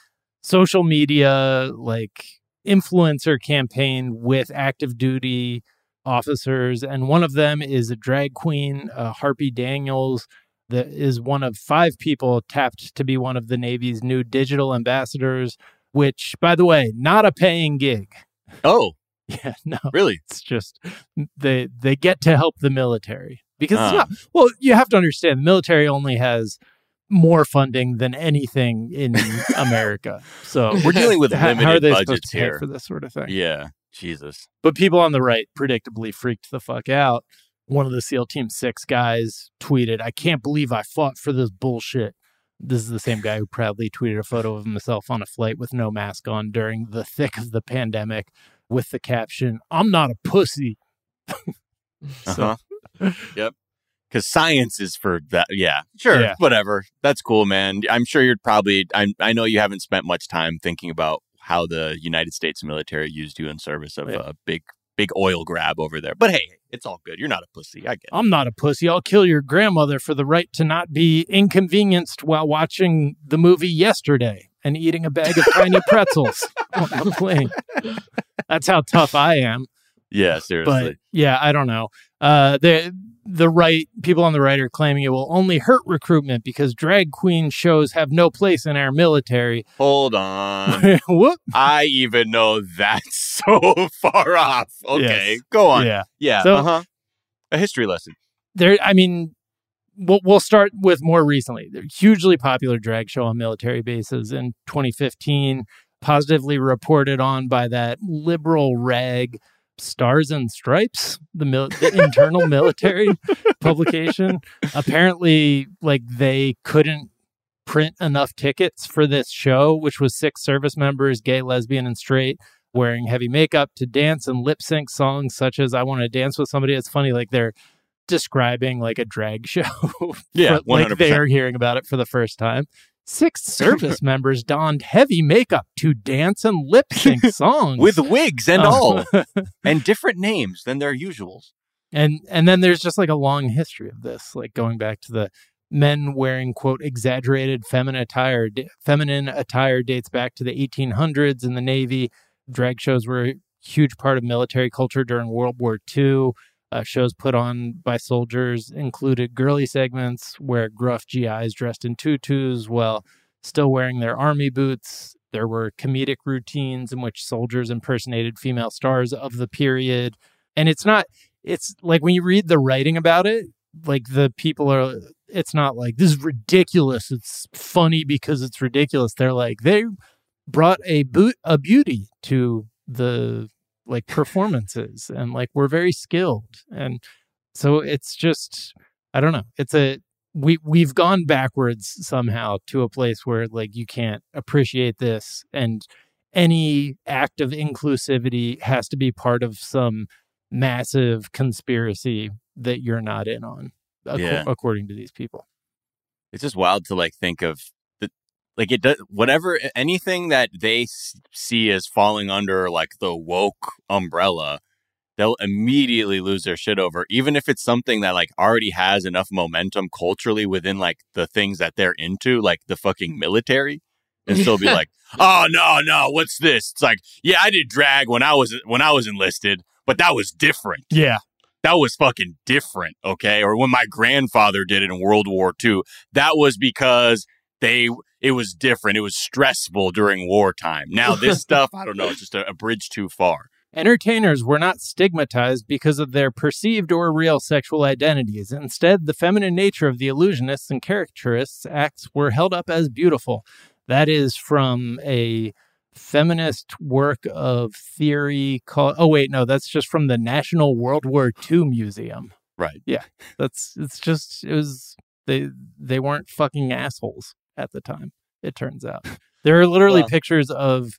social media like influencer campaign with active duty officers, and one of them is a drag queen, uh, Harpy Daniels, that is one of five people tapped to be one of the Navy's new digital ambassadors. Which, by the way, not a paying gig. Oh, Yeah, no, really? it's just they they get to help the military because it's Ah. not. Well, you have to understand the military only has more funding than anything in America. So We're dealing with how, limited how are they budgets here. for this sort of thing? Yeah. Jesus. But people on the right predictably freaked the fuck out. One of the SEAL Team Six guys tweeted, "I can't believe I fought for this bullshit." This is the same guy who proudly tweeted a photo of himself on a flight with no mask on during the thick of the pandemic, with the caption, "I'm not a pussy." Uh-huh. yep. Because science is for that. Yeah. Sure. Yeah. Whatever. That's cool, man. I'm sure you're probably, I'm, I know you haven't spent much time thinking about how the United States military used you in service of Yeah. a big, big oil grab over there. But hey, it's all good. You're not a pussy. I get it. I'm not a pussy. I'll kill your grandmother for the right to not be inconvenienced while watching the movie yesterday and eating a bag of tiny pretzels on the plane. That's how tough I am. Yeah. Seriously. But yeah, I don't know. Uh, the the right people on the right are claiming it will only hurt recruitment because drag queen shows have no place in our military. Hold on. Whoop. I even know that's so far off. Okay. Yes. Go on. Yeah. Yeah. So- uh huh. A history lesson. there i mean we'll, we'll start with more recently They're hugely popular drag show on military bases in 2015 positively reported on by that liberal rag stars and stripes the, mil- the internal military publication apparently like they couldn't print enough tickets for this show which was six service members gay lesbian and straight wearing heavy makeup to dance and lip sync songs such as I Want to Dance with Somebody. It's funny, like they're describing like a drag show. Yeah, but, like 100%. they're hearing about it for the first time. Six service members donned heavy makeup to dance and lip sync songs With wigs and Oh. all, and different names than their usuals. and and then there's just like a long history of this like going back to the men wearing quote exaggerated feminine attire feminine attire dates back to the 1800s in the navy drag shows were a huge part of military culture during world war ii uh, shows put on by soldiers included girly segments where gruff gis dressed in tutus while still wearing their army boots. There were comedic routines in which soldiers impersonated female stars of the period. And it's not it's like when you read the writing about it like the people are it's not like this is ridiculous. It's funny because it's ridiculous. They're like they brought a boot a beauty to the like performances and like we're very skilled and so it's just i don't know it's a we we've gone backwards somehow to a place where like you can't appreciate this and any act of inclusivity has to be part of some massive conspiracy that you're not in on acco- Yeah. according to these people It's just wild to like think of like it does whatever anything that they see as falling under like the woke umbrella. They'll immediately lose their shit over, even if it's something that like already has enough momentum culturally within like the things that they're into, like the fucking military, and still be like, "Oh no, no, what's this?" It's like, "Yeah, I did drag when I was when I was enlisted, but that was different." yeah that was fucking different, okay? Or when my grandfather did it in World War II, that was because they it was different. It was stressful during wartime. Now this stuff, I don't know, it's just a, a bridge too far. Entertainers were not stigmatized because of their perceived or real sexual identities. Instead, the feminine nature of the illusionists and caricaturists' acts were held up as beautiful. That is from a feminist work of theory called. Oh, wait, no, that's just from the National World War II Museum. Right. Yeah, that's it's just it was they they weren't fucking assholes at the time. It turns out there are literally Well- pictures of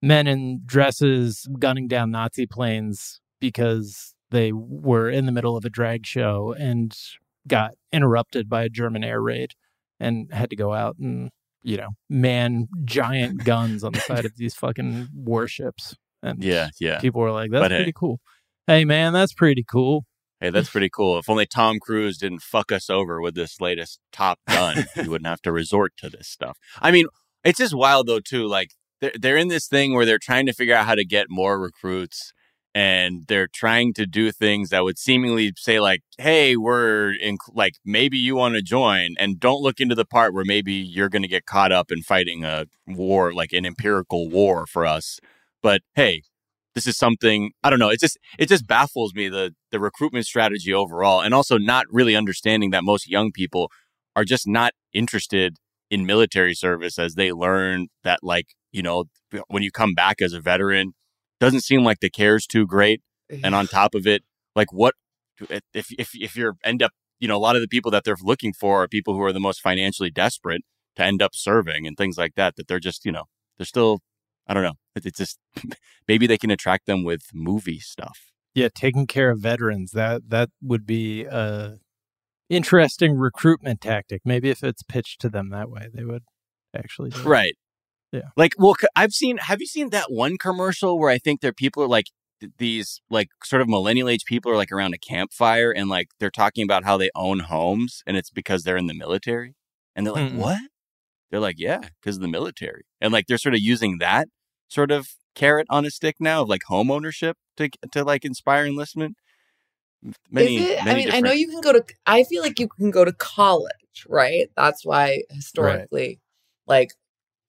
men in dresses gunning down Nazi planes because they were in the middle of a drag show and got interrupted by a German air raid and had to go out and, you know, man giant guns on the side of these fucking warships. And Yeah, yeah. people were like, that's But, hey. pretty cool. Hey, man, that's pretty cool. Hey, that's pretty cool. If only Tom Cruise didn't fuck us over with this latest Top Gun, we wouldn't have to resort to this stuff. I mean, it's just wild though too. Like they're they're in this thing where they're trying to figure out how to get more recruits, and they're trying to do things that would seemingly say like, "Hey, we're in like maybe you want to join," and don't look into the part where maybe you're going to get caught up in fighting a war, like an empirical war for us. But hey, this is something I don't know. It just it just baffles me the the recruitment strategy overall, and also not really understanding that most young people are just not interested in military service as they learn that like you know when you come back as a veteran doesn't seem like the care's too great and on top of it like what if if if you're end up you know a lot of the people that they're looking for are people who are the most financially desperate to end up serving and things like that that they're just you know they're still I don't know it's just maybe they can attract them with movie stuff Yeah, taking care of veterans that that would be a interesting recruitment tactic. Maybe if it's pitched to them that way, they would actually do it. Right. Yeah. Like, well, I've seen. Have you seen that one commercial where I think there people are like these like sort of millennial age people are like around a campfire and like they're talking about how they own homes and it's because they're in the military and they're like, Mm-mm. what? They're like, yeah, because of the military and like they're sort of using that sort of carrot on a stick now of like home ownership to to like inspire enlistment. Many, Is it? I many mean, I know you can go to. I feel like you can go to college, right? That's why historically, like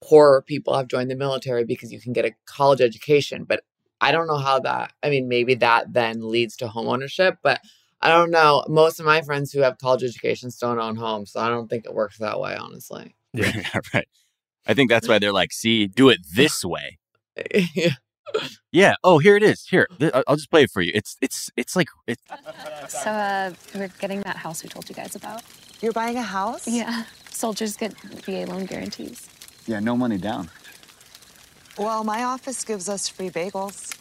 poorer people have joined the military because you can get a college education. But I don't know how that. I mean, maybe that then leads to home ownership, but I don't know. Most of my friends who have college educations don't own homes, so I don't think it works that way. Honestly, Yeah, right. I think that's why they're like, see, do it this way. Yeah. Yeah. Oh, here it is. Here, I'll I'll just play it for you. It's it's it's like it's So uh, we're getting that house we told you guys about. You're buying a house? Yeah. Soldiers get VA loan guarantees. Yeah, no money down. Well, my office gives us free bagels.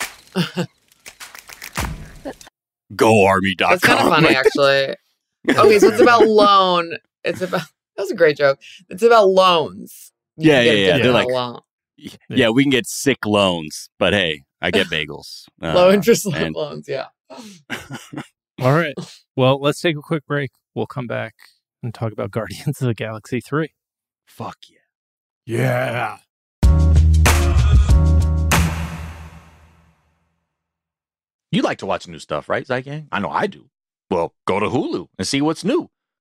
goarmy.com. That's kind of funny, actually. Okay, so it's about loan. It's about that was a great joke. It's about loans. You Yeah, yeah, yeah. They're like, loan. Yeah, we can get sick loans, but hey, I get bagels. low Uh, interest and- loans. Yeah. All right. Well, let's take a quick break. We'll come back and talk about Guardians of the Galaxy 3. Fuck yeah. Yeah. You like to watch new stuff, right, Zeitgang? I know I do. Well, go to Hulu and see what's new.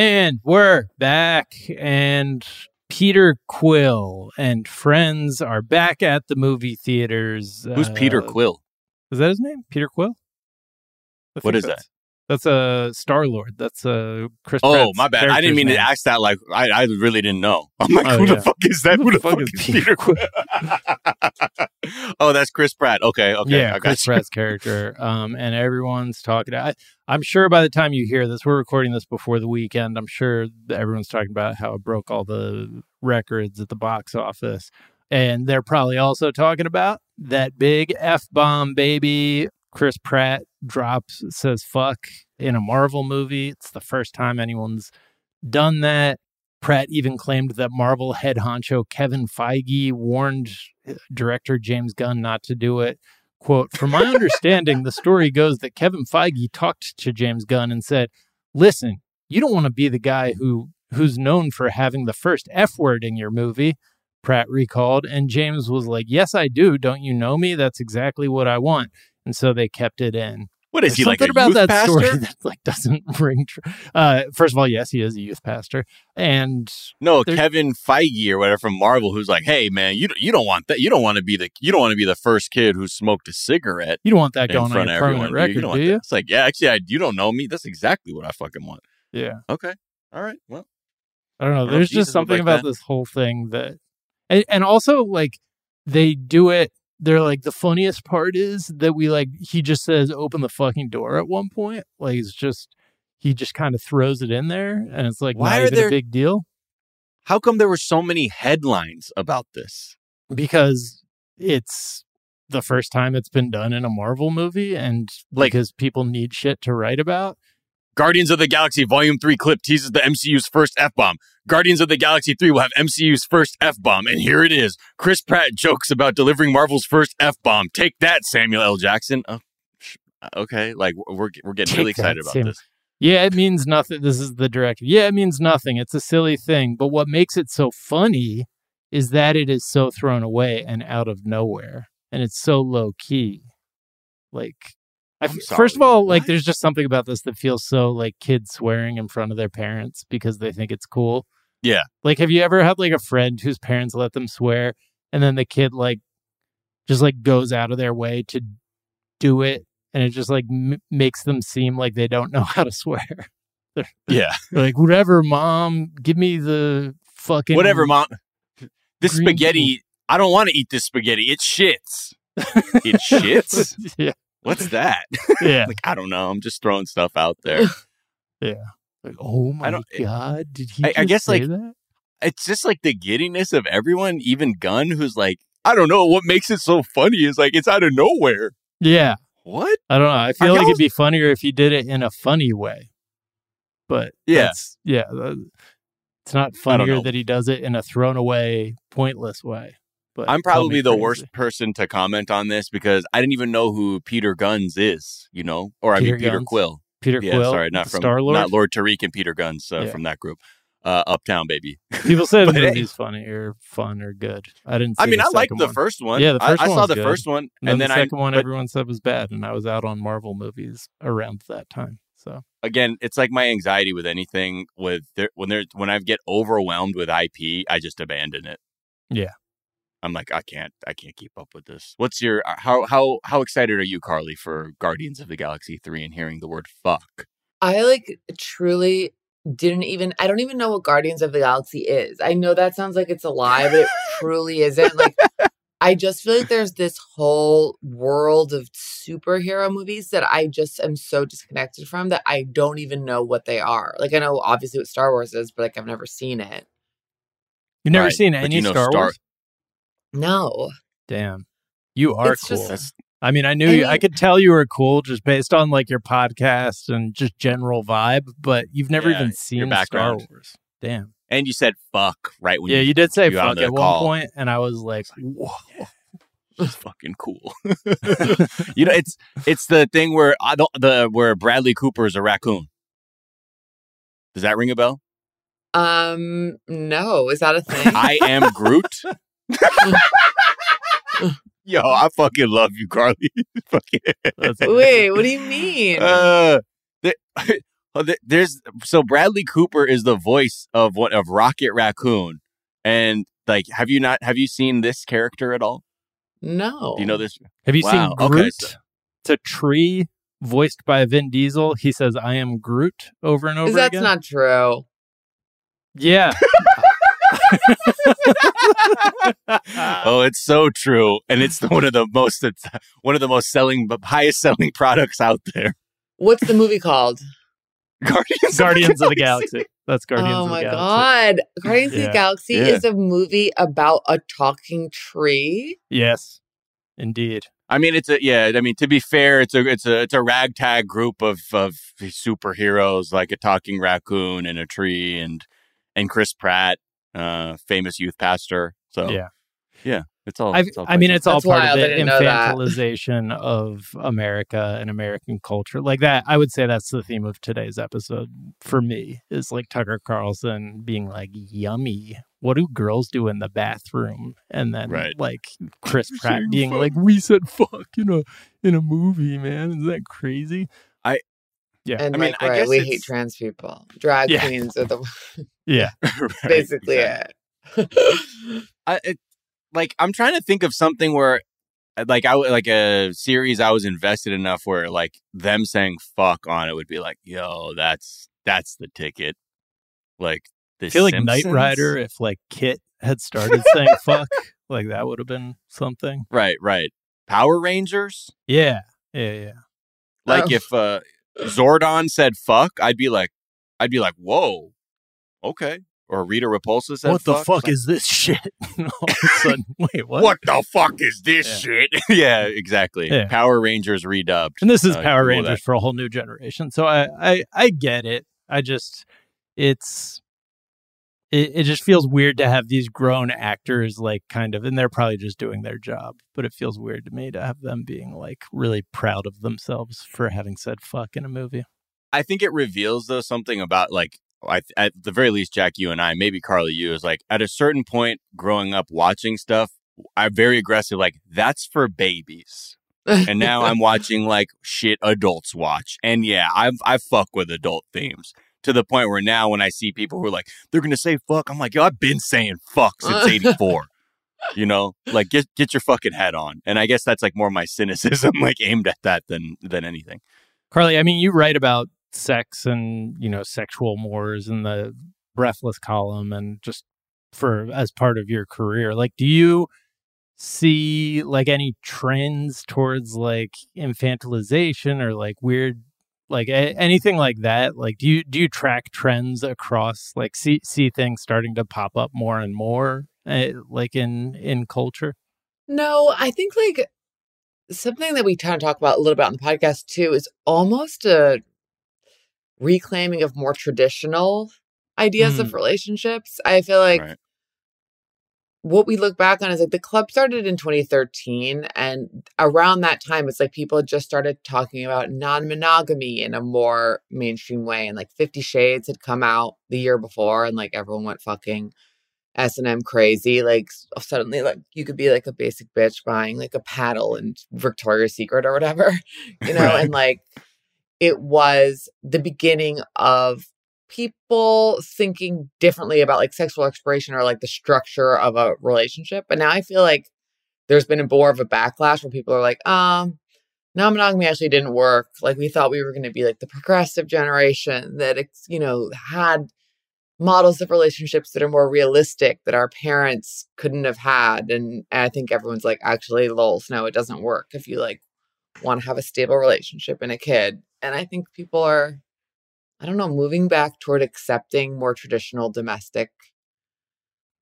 And we're back, and Peter Quill and friends are back at the movie theaters. Who's Peter Uh, Quill? Is that his name? Peter Quill? What is What think is that's- That's a Star Lord. That's a Chris. Oh, Pratt's my bad. I didn't mean to ask that. Like, I, I really didn't know. I'm like, Oh, who yeah. the fuck is that? Who the fuck, is Peter Quill? oh, that's Chris Pratt. Okay, okay. yeah, I got Chris you. Pratt's character. Um, and everyone's talking. I, I'm sure by the time you hear this, we're recording this before the weekend. I'm sure everyone's talking about how it broke all the records at the box office, and they're probably also talking about that big f bomb, baby. Chris Pratt drops says "fuck" in a Marvel movie. It's the first time anyone's done that. Pratt even claimed that Marvel head honcho Kevin Feige warned uh, director James Gunn not to do it. Quote, from my understanding, the story goes that Kevin Feige talked to James Gunn and said, Listen, you don't want to be the guy who who's known for having the first F word in your movie, Pratt recalled. And James was like, Yes, I do. Don't you know me? That's exactly what I want. And so they kept it in. What is There's he, like something a about youth that pastor? story that like doesn't ring true. Uh, first of all, yes, he is a youth pastor, and No, Kevin Feige or whatever from Marvel, who's like, "Hey, man, you you don't want that. You don't want to be the you don't want to be the first kid who smoked a cigarette you don't want that going on front your of permanent everyone. record, you do don't want you? that. It's like, yeah, actually, I, you don't know me. That's exactly what I fucking want. Yeah. Okay, all right. Well, I don't know. I don't There's just something like about that. this whole thing that, and, and also like they do it. They're like the funniest part is that we like he just says open the fucking door at one point. Like it's just he just kind of throws it in there, and it's like Why not are even there- a big deal how come there were so many headlines about this? because it's the first time it's been done in a Marvel movie, and Like- because people need shit to write about. Guardians of the Galaxy Volume 3 clip teases the MCU's first F bomb. Guardians of the Galaxy 3 will have MCU's first F bomb, and here it is. Chris Pratt jokes about delivering Marvel's first F bomb. Take that, Samuel L. Jackson. Oh, uh, okay, like we're we're getting Take really that, excited about Sam. this. Yeah, it means nothing. This is the director. Yeah, it means nothing. It's a silly thing. But what makes it so funny is that it is so thrown away and out of nowhere. And it's so low key. Like, I, first of all, like, there's just something about this that feels so like kids swearing in front of their parents because they think it's cool. Yeah. Like, have you ever had like a friend whose parents let them swear and then the kid like just like goes out of their way to do it and it just like m- makes them seem like they don't know how to swear. They're, Yeah. they're like, whatever, mom, give me the fucking Whatever, mom. This spaghetti, I don't want to eat this spaghetti. It shits. It shits? yeah, What's that? yeah, like, I don't know. I'm just throwing stuff out there. yeah. Like, oh my don't- eh, god, did he? I- I guess, say like, that? it's just like the giddiness of everyone, even Gunn, who's like, I don't know. What makes it so funny is like it's out of nowhere. Yeah, What? I don't know. I feel Are like y'all- it'd be funnier if he did it in a funny way, but Yeah. yeah, it's not funnier that he does it in a thrown away, pointless way. But I'm probably the crazy. worst person to comment on this because I didn't even know who Peter Gunz is, you know, or I Peter mean Peter Gunz? Quill. Peter yeah, Quill, sorry, not from Star-Lord? not Lord Tariq and Peter Gunz uh, Yeah. from that group. uh, Uptown Baby. People the But, hey, movie's funny or fun or good. I didn't. See I mean, I liked the one. first one. Yeah, the I- first I one saw was the good. first one, and, and then then the I- second one but- everyone said was bad, and I was out on Marvel movies around that time. So again, it's like my anxiety with anything. With there, when there when I get overwhelmed with IP, I just abandon it. yeah, I'm like, I can't, I can't keep up with this. What's your uh, how how how excited are you, Karley, for Guardians of the Galaxy three and hearing the word fuck? I like truly didn't even I don't even know what Guardians of the Galaxy is. I know that sounds like it's a lie, but it truly isn't. Like I just feel like there's this whole world of superhero movies that I just am so disconnected from that I don't even know what they are. Like I know obviously what Star Wars is, but like I've never seen it. you've never Right, seen any you know Star, Star- Wars. No. Damn, you are It's cool. just- I mean, I knew I you. I could tell you were cool just based on like your podcast and just general vibe, but you've never Yeah, even seen Star background. Wars. Damn. And you said fuck right when yeah, you did say you fuck at call. one point, and I was like, "Whoa." It's fucking cool. you know, it's it's the thing where I don't the where Bradley Cooper is a raccoon. Does that ring a bell? Um no, is that a thing? I am Groot. Yo, I fucking love you, Karley. Wait, what do you mean? Uh, the- oh, there's so Bradley Cooper is the voice of what of Rocket Raccoon, and like, have you not have you seen this character at all? no. Do you know this? Have you Wow, seen okay, Groot? so- It's a tree voiced by Vin Diesel. He says, "I am Groot" over and over That's again. not true. yeah. oh, it's so true, and it's one of the most one of the most selling, highest selling products out there. What's the movie called? Guardians, Guardians of the Galaxy. That's Guardians oh of the oh, my Galaxy. god. Guardians of the Galaxy Yeah. is a movie about a talking tree. Yes, indeed. I mean, it's a yeah. I mean, to be fair, it's a it's a it's a ragtag group of of superheroes, like a talking raccoon and a tree, and and Chris Pratt, uh, famous youth pastor. So Yeah. yeah, it's all. I've, it's all I mean, it's all That's part of I the didn't know that. infantilization of America and American culture. Like that, I would say that's the theme of today's episode for me. Is like Tucker Carlson being like, "Yummy, what do girls do in the bathroom?" And then Right. like Chris Pratt being fuck. like, "We said fuck you know, in a movie, man. Is that crazy?" Yeah, And I mean, like, I right, guess we it's- hate trans people. Drag Yeah. queens are the yeah. Basically it. I it, like I'm trying to think of something where like I like a series I was invested enough where like them saying fuck on it would be like, yo, that's that's the ticket. Like the I feel like Knight Rider, if like KITT had started saying fuck, like that would have been something. Right, right. Power Rangers? Yeah, yeah, yeah. Like Oh. if uh Zordon said fuck, I'd be like I'd be like, whoa, okay. Or Rita Repulsa said what the fuck. fuck is this shit? All of a sudden, wait, what? what the fuck is this Yeah. shit? yeah, exactly. Yeah. Power Rangers redubbed. And this is Uh, Power Google that. Rangers for a whole new generation. So I, I, I get it. I just, it's, it, it just feels weird to have these grown actors like kind of, and they're probably just doing their job. But it feels weird to me to have them being like really proud of themselves for having said fuck in a movie. I think it reveals though something about like I, at the very least, Jack, you and I, maybe Karley, you is like at a certain point growing up watching stuff. I'm very aggressive, like that's for babies. and now I'm watching like shit adults watch, and yeah, I've I fuck with adult themes to the point where now when I see people who are like they're gonna say fuck, I'm like, yo, I've been saying fuck since uh. '84. you know, like get get your fucking head on. And I guess that's like more my cynicism, like aimed at that than than anything. Karley, I mean, you write about sex and you know sexual mores in the Breathless column, and just for as part of your career. Like, do you see like any trends towards like infantilization or like weird, like a- anything like that? Like, do you do you track trends across like see see things starting to pop up more and more, uh, like in in culture? No, I think like something that we kind of talk about a little bit on the podcast too is almost a reclaiming of more traditional ideas of Mm. relationships. I feel like Right. What we look back on is like the club started in 2013 and around that time it's like people had just started talking about non-monogamy in a more mainstream way and like 50 shades had come out the year before and like everyone went fucking s&m crazy like suddenly like you could be like a basic bitch buying like a paddle and victoria's secret or whatever you know and like it was the beginning of people thinking differently about like sexual exploration or like the structure of a relationship. But now I feel like there's been a more of a backlash where people are like, um, non monogamy actually didn't work. Like we thought we were going to be like the progressive generation that, you know, had models of relationships that are more realistic that our parents couldn't have had. And, and I think everyone's like, actually, lols, no, it doesn't work if you like want to have a stable relationship and a kid. And I think people are I don't know, moving back toward accepting more traditional domestic.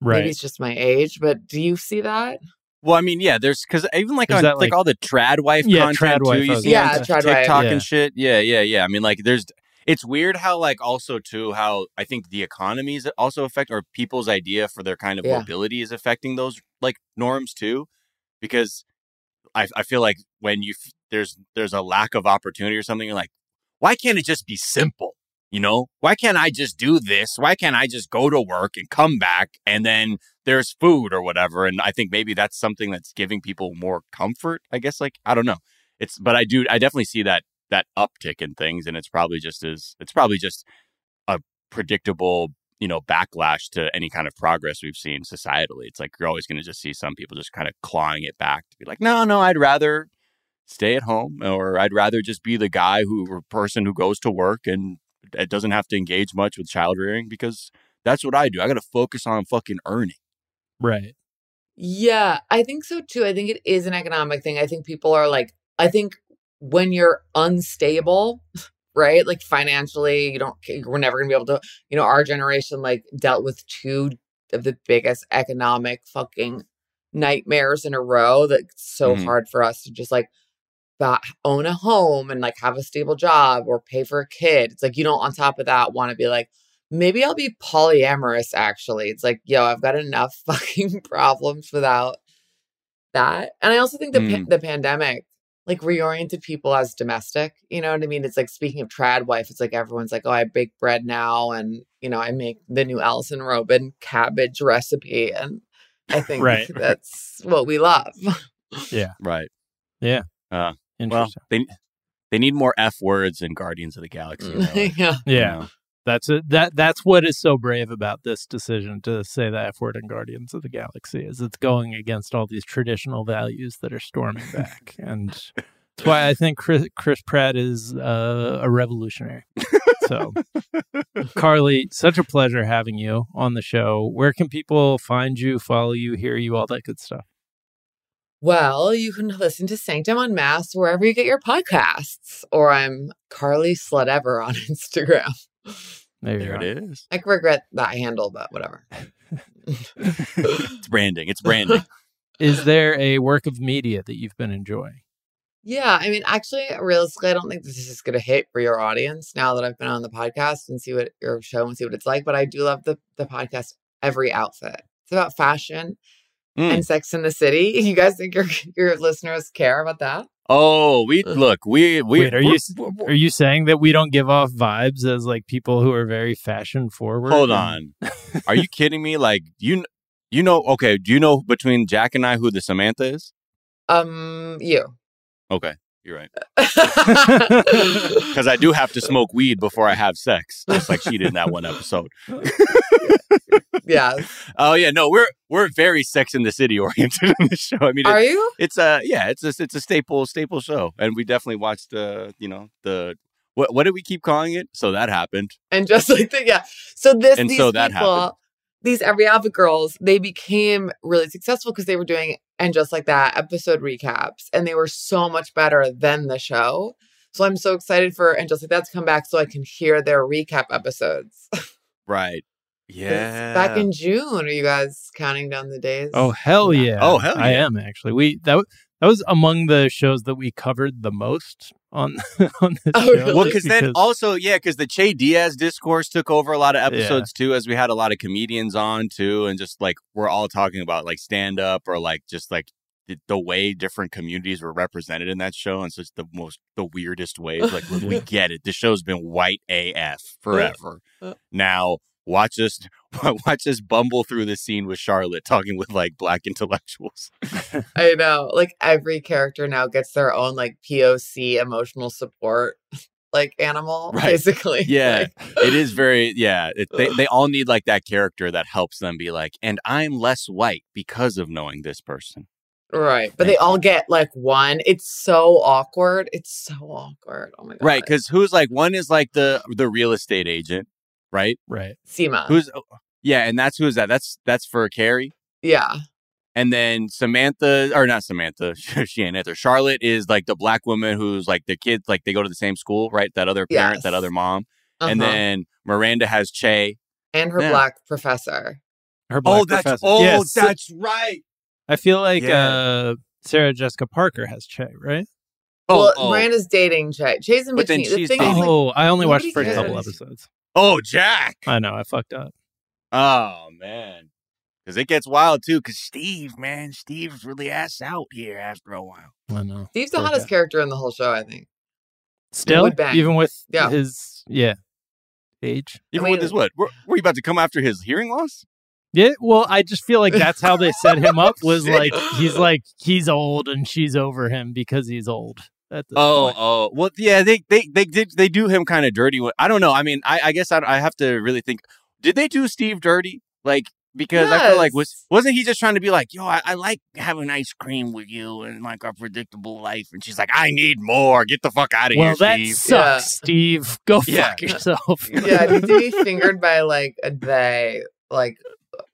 Right. Maybe it's just my age, but do you see that? Well, I mean, yeah, there's because even like Is on like, like- all the trad wife Yeah, content trad wife, too. I You see Yeah, on trad wife. TikTok Yeah. and shit. Yeah, yeah, yeah. I mean, like there's it's weird how like also too how I think the economies also affect or people's idea for their kind of Yeah. mobility is affecting those like norms too, because I I feel like when you f- there's there's a lack of opportunity or something, you're like, why can't it just be simple? You know, why can't I just do this? Why can't I just go to work and come back and then there's food or whatever? And I think maybe that's something that's giving people more comfort. I guess, like I don't know. It's, but I do, I definitely see that that uptick in things, and it's probably just as it's probably just a predictable, you know, backlash to any kind of progress we've seen societally. It's like you're always going to just see some people just kind of clawing it back to be like, no, no, I'd rather stay at home or I'd rather just be the guy who or person who goes to work and it doesn't have to engage much with child rearing because that's what I do. I got to focus on fucking earning. Right. Yeah, I think so too. I think it is an economic thing. I think people are like, I think when you're unstable, right? Like financially, you don't, we're never going to be able to, you know, our generation like dealt with two of the biggest economic fucking nightmares in a row that's so Mhm. hard for us to just like ba- own a home and like have a stable job or pay for a kid. It's like you don't on top of that want to be like maybe I'll be polyamorous actually. It's like yo, I've got enough fucking problems without that. And I also think the pa- Mm. the pandemic like reoriented people as domestic. You know what I mean? It's like speaking of trad wife, it's like everyone's like, "Oh, I bake bread now and, you know, I make the new Alison Roman cabbage recipe." And I think Right. that's what we love. Yeah. Right. Yeah. Uh, well, they they need more F words in Guardians of the Galaxy. you know, yeah. you Yeah. know. That's it. That that's what is so brave about this decision to say the F word in Guardians of the Galaxy is it's going against all these traditional values that are storming back, and that's why I think Chris, Chris Pratt is uh, a revolutionary. So, Karley, such a pleasure having you on the show. Where can people find you, follow you, hear you, all that good stuff? Well, you can listen to Sanctum Unmasked wherever you get your podcasts, or I'm Karley Slutever on Instagram. There, There it is. I regret that handle, but whatever. It's branding. It's branding. Is there a work of media that you've been enjoying? Yeah, I mean, actually, realistically, I don't think this is going to hit for your audience now that I've been on the podcast and see what your show and see what it's like. But I do love the the podcast. Every outfit. It's about fashion Mm. and Sex in the City. You guys think your your listeners care about that? Oh, we look. We we Wait, are you we're- are you saying that we don't give off vibes as like people who are very fashion forward? Hold and- on. Are you kidding me? Like you, you know? Okay. Do you know between Jack and I who the Samantha is? Um, you. Okay, you're right. Because I do have to smoke weed before I have sex, just like she did in that one episode. Yeah. Oh yeah, no, we're we're very Sex in the City oriented on this show. I mean, Are it- you? It's a yeah, it's a it's a staple staple show, and we definitely watched uh you know the what what did we keep calling it? So that happened. and just like that, yeah. So this, And these so that people, happened. these every outfit girls, they became really successful because they were doing and just like that episode recaps, and they were so much better than the show. So I'm so excited for and just like that to come back so I can hear their recap episodes. Right. 'Cause Yeah. back in June, are you guys counting down the days? Oh hell yeah! Oh, hell I am actually. We that w- That was among the shows that we covered the most on on this Oh, show. Well, because then also, yeah, because the Che Diaz discourse took over a lot of episodes too, as we had a lot of comedians on too, and just like we're all talking about like stand up or like just like the, the way different communities were represented in that show in such the most the weirdest ways. Like we get it. The show's been white AF uh, forever. Uh. Now watch us watch us bumble through the scene with Charlotte talking with like black intellectuals. I know. Like every character now gets their own like POC emotional support like animal, Right. basically. Yeah, Like, it is very yeah. It, they they all need like that character that helps them be like, and I'm less white because of knowing this person. right. But they all get like one. It's so awkward. It's so awkward. Oh my god. Right, because who's like one is like the the real estate agent, right? Right. Seema. Who's yeah, and that's who's that? That's that's for Carrie. yeah. And then Samantha, or not Samantha, she ain't it. Charlotte is like the black woman who's like the kids, like they go to the same school, right? That other parent, that other mom. And Uh-huh. then Miranda has Che. And her Yeah. black professor. Her black Oh, that's professor. oh, Yes. that's right. I feel like Yeah. uh, Sarah Jessica Parker has Che, right? Oh, well, oh. Miranda's dating Che. Che's in But then between. The she's thing is, dating- like, Oh, I only watched the nobody first couple episodes. Oh, Jack. I know, I fucked up. Oh man, because it gets wild too. Because Steve, man, Steve's really ass out here after a while. I know. Steve's the hottest guy. character in the whole show, I think. Still, would even with Yeah. his yeah age. Even I with his what? Were, were you about to come after his hearing loss? Yeah, well, I just feel like that's how they set him up. Was like he's like he's old and she's over him because he's old. At this Oh, point. oh, well, yeah, they they they did they do him kind of dirty. I don't know. I mean, I, I guess I, I have to really think. Did they do Steve dirty? Like because I feel like was wasn't he just trying to be like, yo, I, I like having ice cream with you and like our predictable life, and she's like, I need more. Get the fuck out of well, here, Well, that Steve. sucks, Yeah. Steve. Go Yeah. fuck yourself. Yeah, I need to be fingered by like a they, like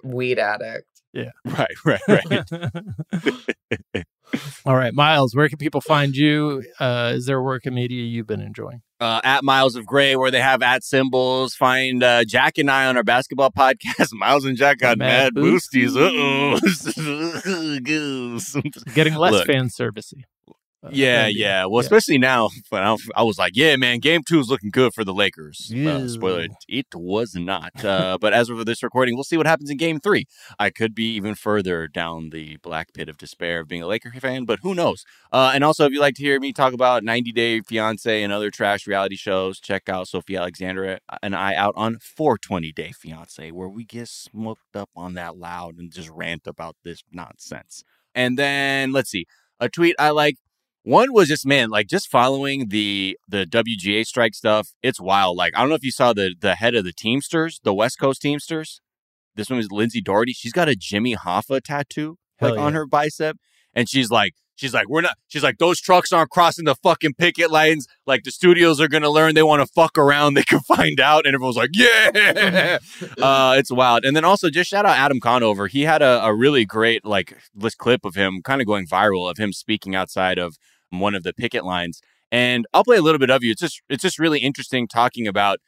weed addict. Right, right, right. All right, Miles, where can people find you? Uh, is there a work of media you've been enjoying? uh, at Miles of Gray, where they have at symbols. Find uh, Jack and I on our basketball podcast. Miles and Jack got Mad mad, boosties. Uh oh. Getting less Look. fan servicey. Uh, Yeah, the- yeah. Well, especially now, I, I was like, yeah, man, game two is looking good for the Lakers. Uh, spoiler, it was not. Uh, but as of this recording, we'll see what happens in game three. I could be even further down the black pit of despair of being a Laker fan, but who knows? Uh, and also, if you'd like to hear me talk about 90 Day Fiance and other trash reality shows, check out Sophie Alexandra and I out on 420 Day Fiance, where we get smoked up on that loud and just rant about this nonsense. And then, let's see, a tweet I like one was just man, like just following the the WGA strike stuff. It's wild. Like I don't know if you saw the the head of the Teamsters, the West Coast Teamsters. This one is Lindsay Dougherty. She's got a Jimmy Hoffa tattoo like Hell on her bicep, and she's like, she's like, we're not. She's like, those trucks aren't crossing the fucking picket lines. Like the studios are gonna learn they want to fuck around. They can find out, and everyone's like, yeah. uh, it's wild. And then also just shout out Adam Conover. He had a, a really great like this clip of him kind of going viral of him speaking outside of one of the picket lines. And I'll play a little bit of you. It's just it's just really interesting talking about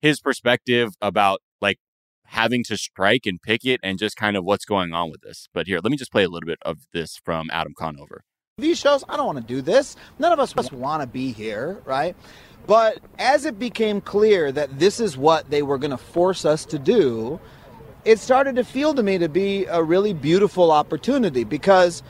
his perspective about like having to strike and picket and just kind of what's going on with this. But here, let me just play a little bit of this from Adam Conover. these shows, I don't want to do this. None of us want to be here, right? But as it became clear that this is what they were going to force us to do, it started to feel to me to be a really beautiful opportunity because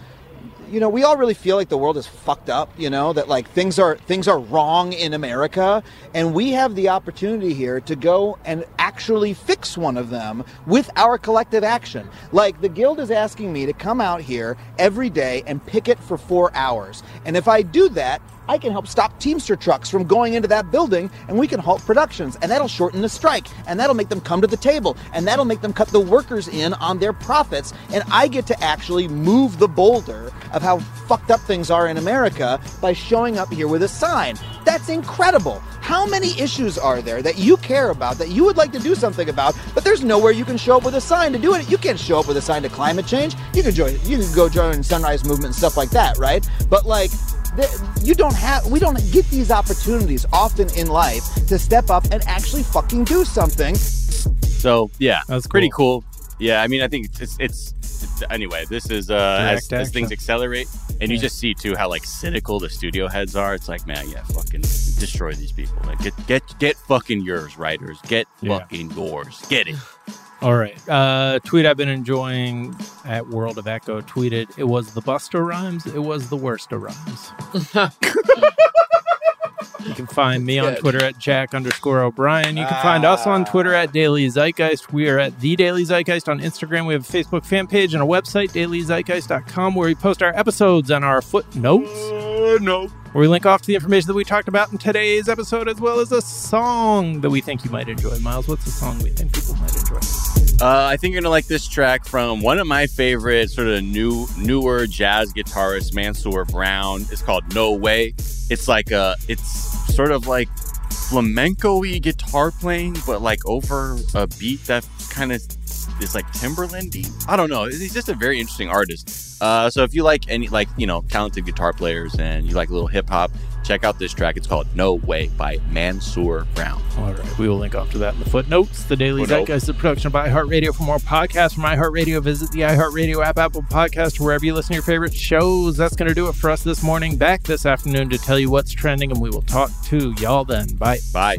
you know, we all really feel like the world is fucked up, you know, that like things are things are wrong in America and we have the opportunity here to go and actually fix one of them with our collective action. Like the guild is asking me to come out here every day and picket for 4 hours. And if I do that, I can help stop Teamster trucks from going into that building and we can halt productions and that'll shorten the strike and that'll make them come to the table and that'll make them cut the workers in on their profits and I get to actually move the boulder of how fucked up things are in America by showing up here with a sign. That's incredible. How many issues are there that you care about that you would like to do something about, but there's nowhere you can show up with a sign to do it? You can't show up with a sign to climate change. You can join you can go join Sunrise Movement and stuff like that, right? But like you don't have we don't get these opportunities often in life to step up and actually fucking do something So yeah, That's pretty cool. Yeah, I mean, I think it's it's, it's anyway, this is uh, as, as things accelerate, and you just see too how like cynical the studio heads are. It's like, man, yeah, fucking destroy these people. Like, get get get fucking yours, writers. Get Yeah. fucking yours. Get it. All right. Uh, tweet I've been enjoying at World of Echo tweeted, it was the Busta Rhymes, it was the worst of rhymes. you can find me on Twitter at Jack underscore O'Brien. You can find us on Twitter at Daily Zeitgeist. We are at The Daily Zeitgeist on Instagram. We have a Facebook fan page and a website, dailyzeitgeist.com, where we post our episodes and our footnotes. No. Where we link off to the information that we talked about in today's episode, as well as a song that we think you might enjoy. Miles, what's the song we think people might enjoy? Uh, I think you're gonna like this track from one of my favorite sort of new newer jazz guitarists, Mansur Brown. It's called No Way. It's like a it's sort of like flamenco-y guitar playing, but like over a beat that kind of is like Timberlandy. I don't know. He's just a very interesting artist. Uh, so if you like any like you know talented guitar players and you like a little hip hop, check out this track. It's called No Way by Mansur Brown. All right, we will link off to that in the footnotes. The Daily Footnote. Zeitgeist is a production of iHeartRadio. For more podcasts from iHeartRadio, visit the iHeartRadio app, Apple Podcast, wherever you listen to your favorite shows. That's going to do it for us this morning. Back this afternoon to tell you what's trending, and we will talk to y'all then. Bye. Bye.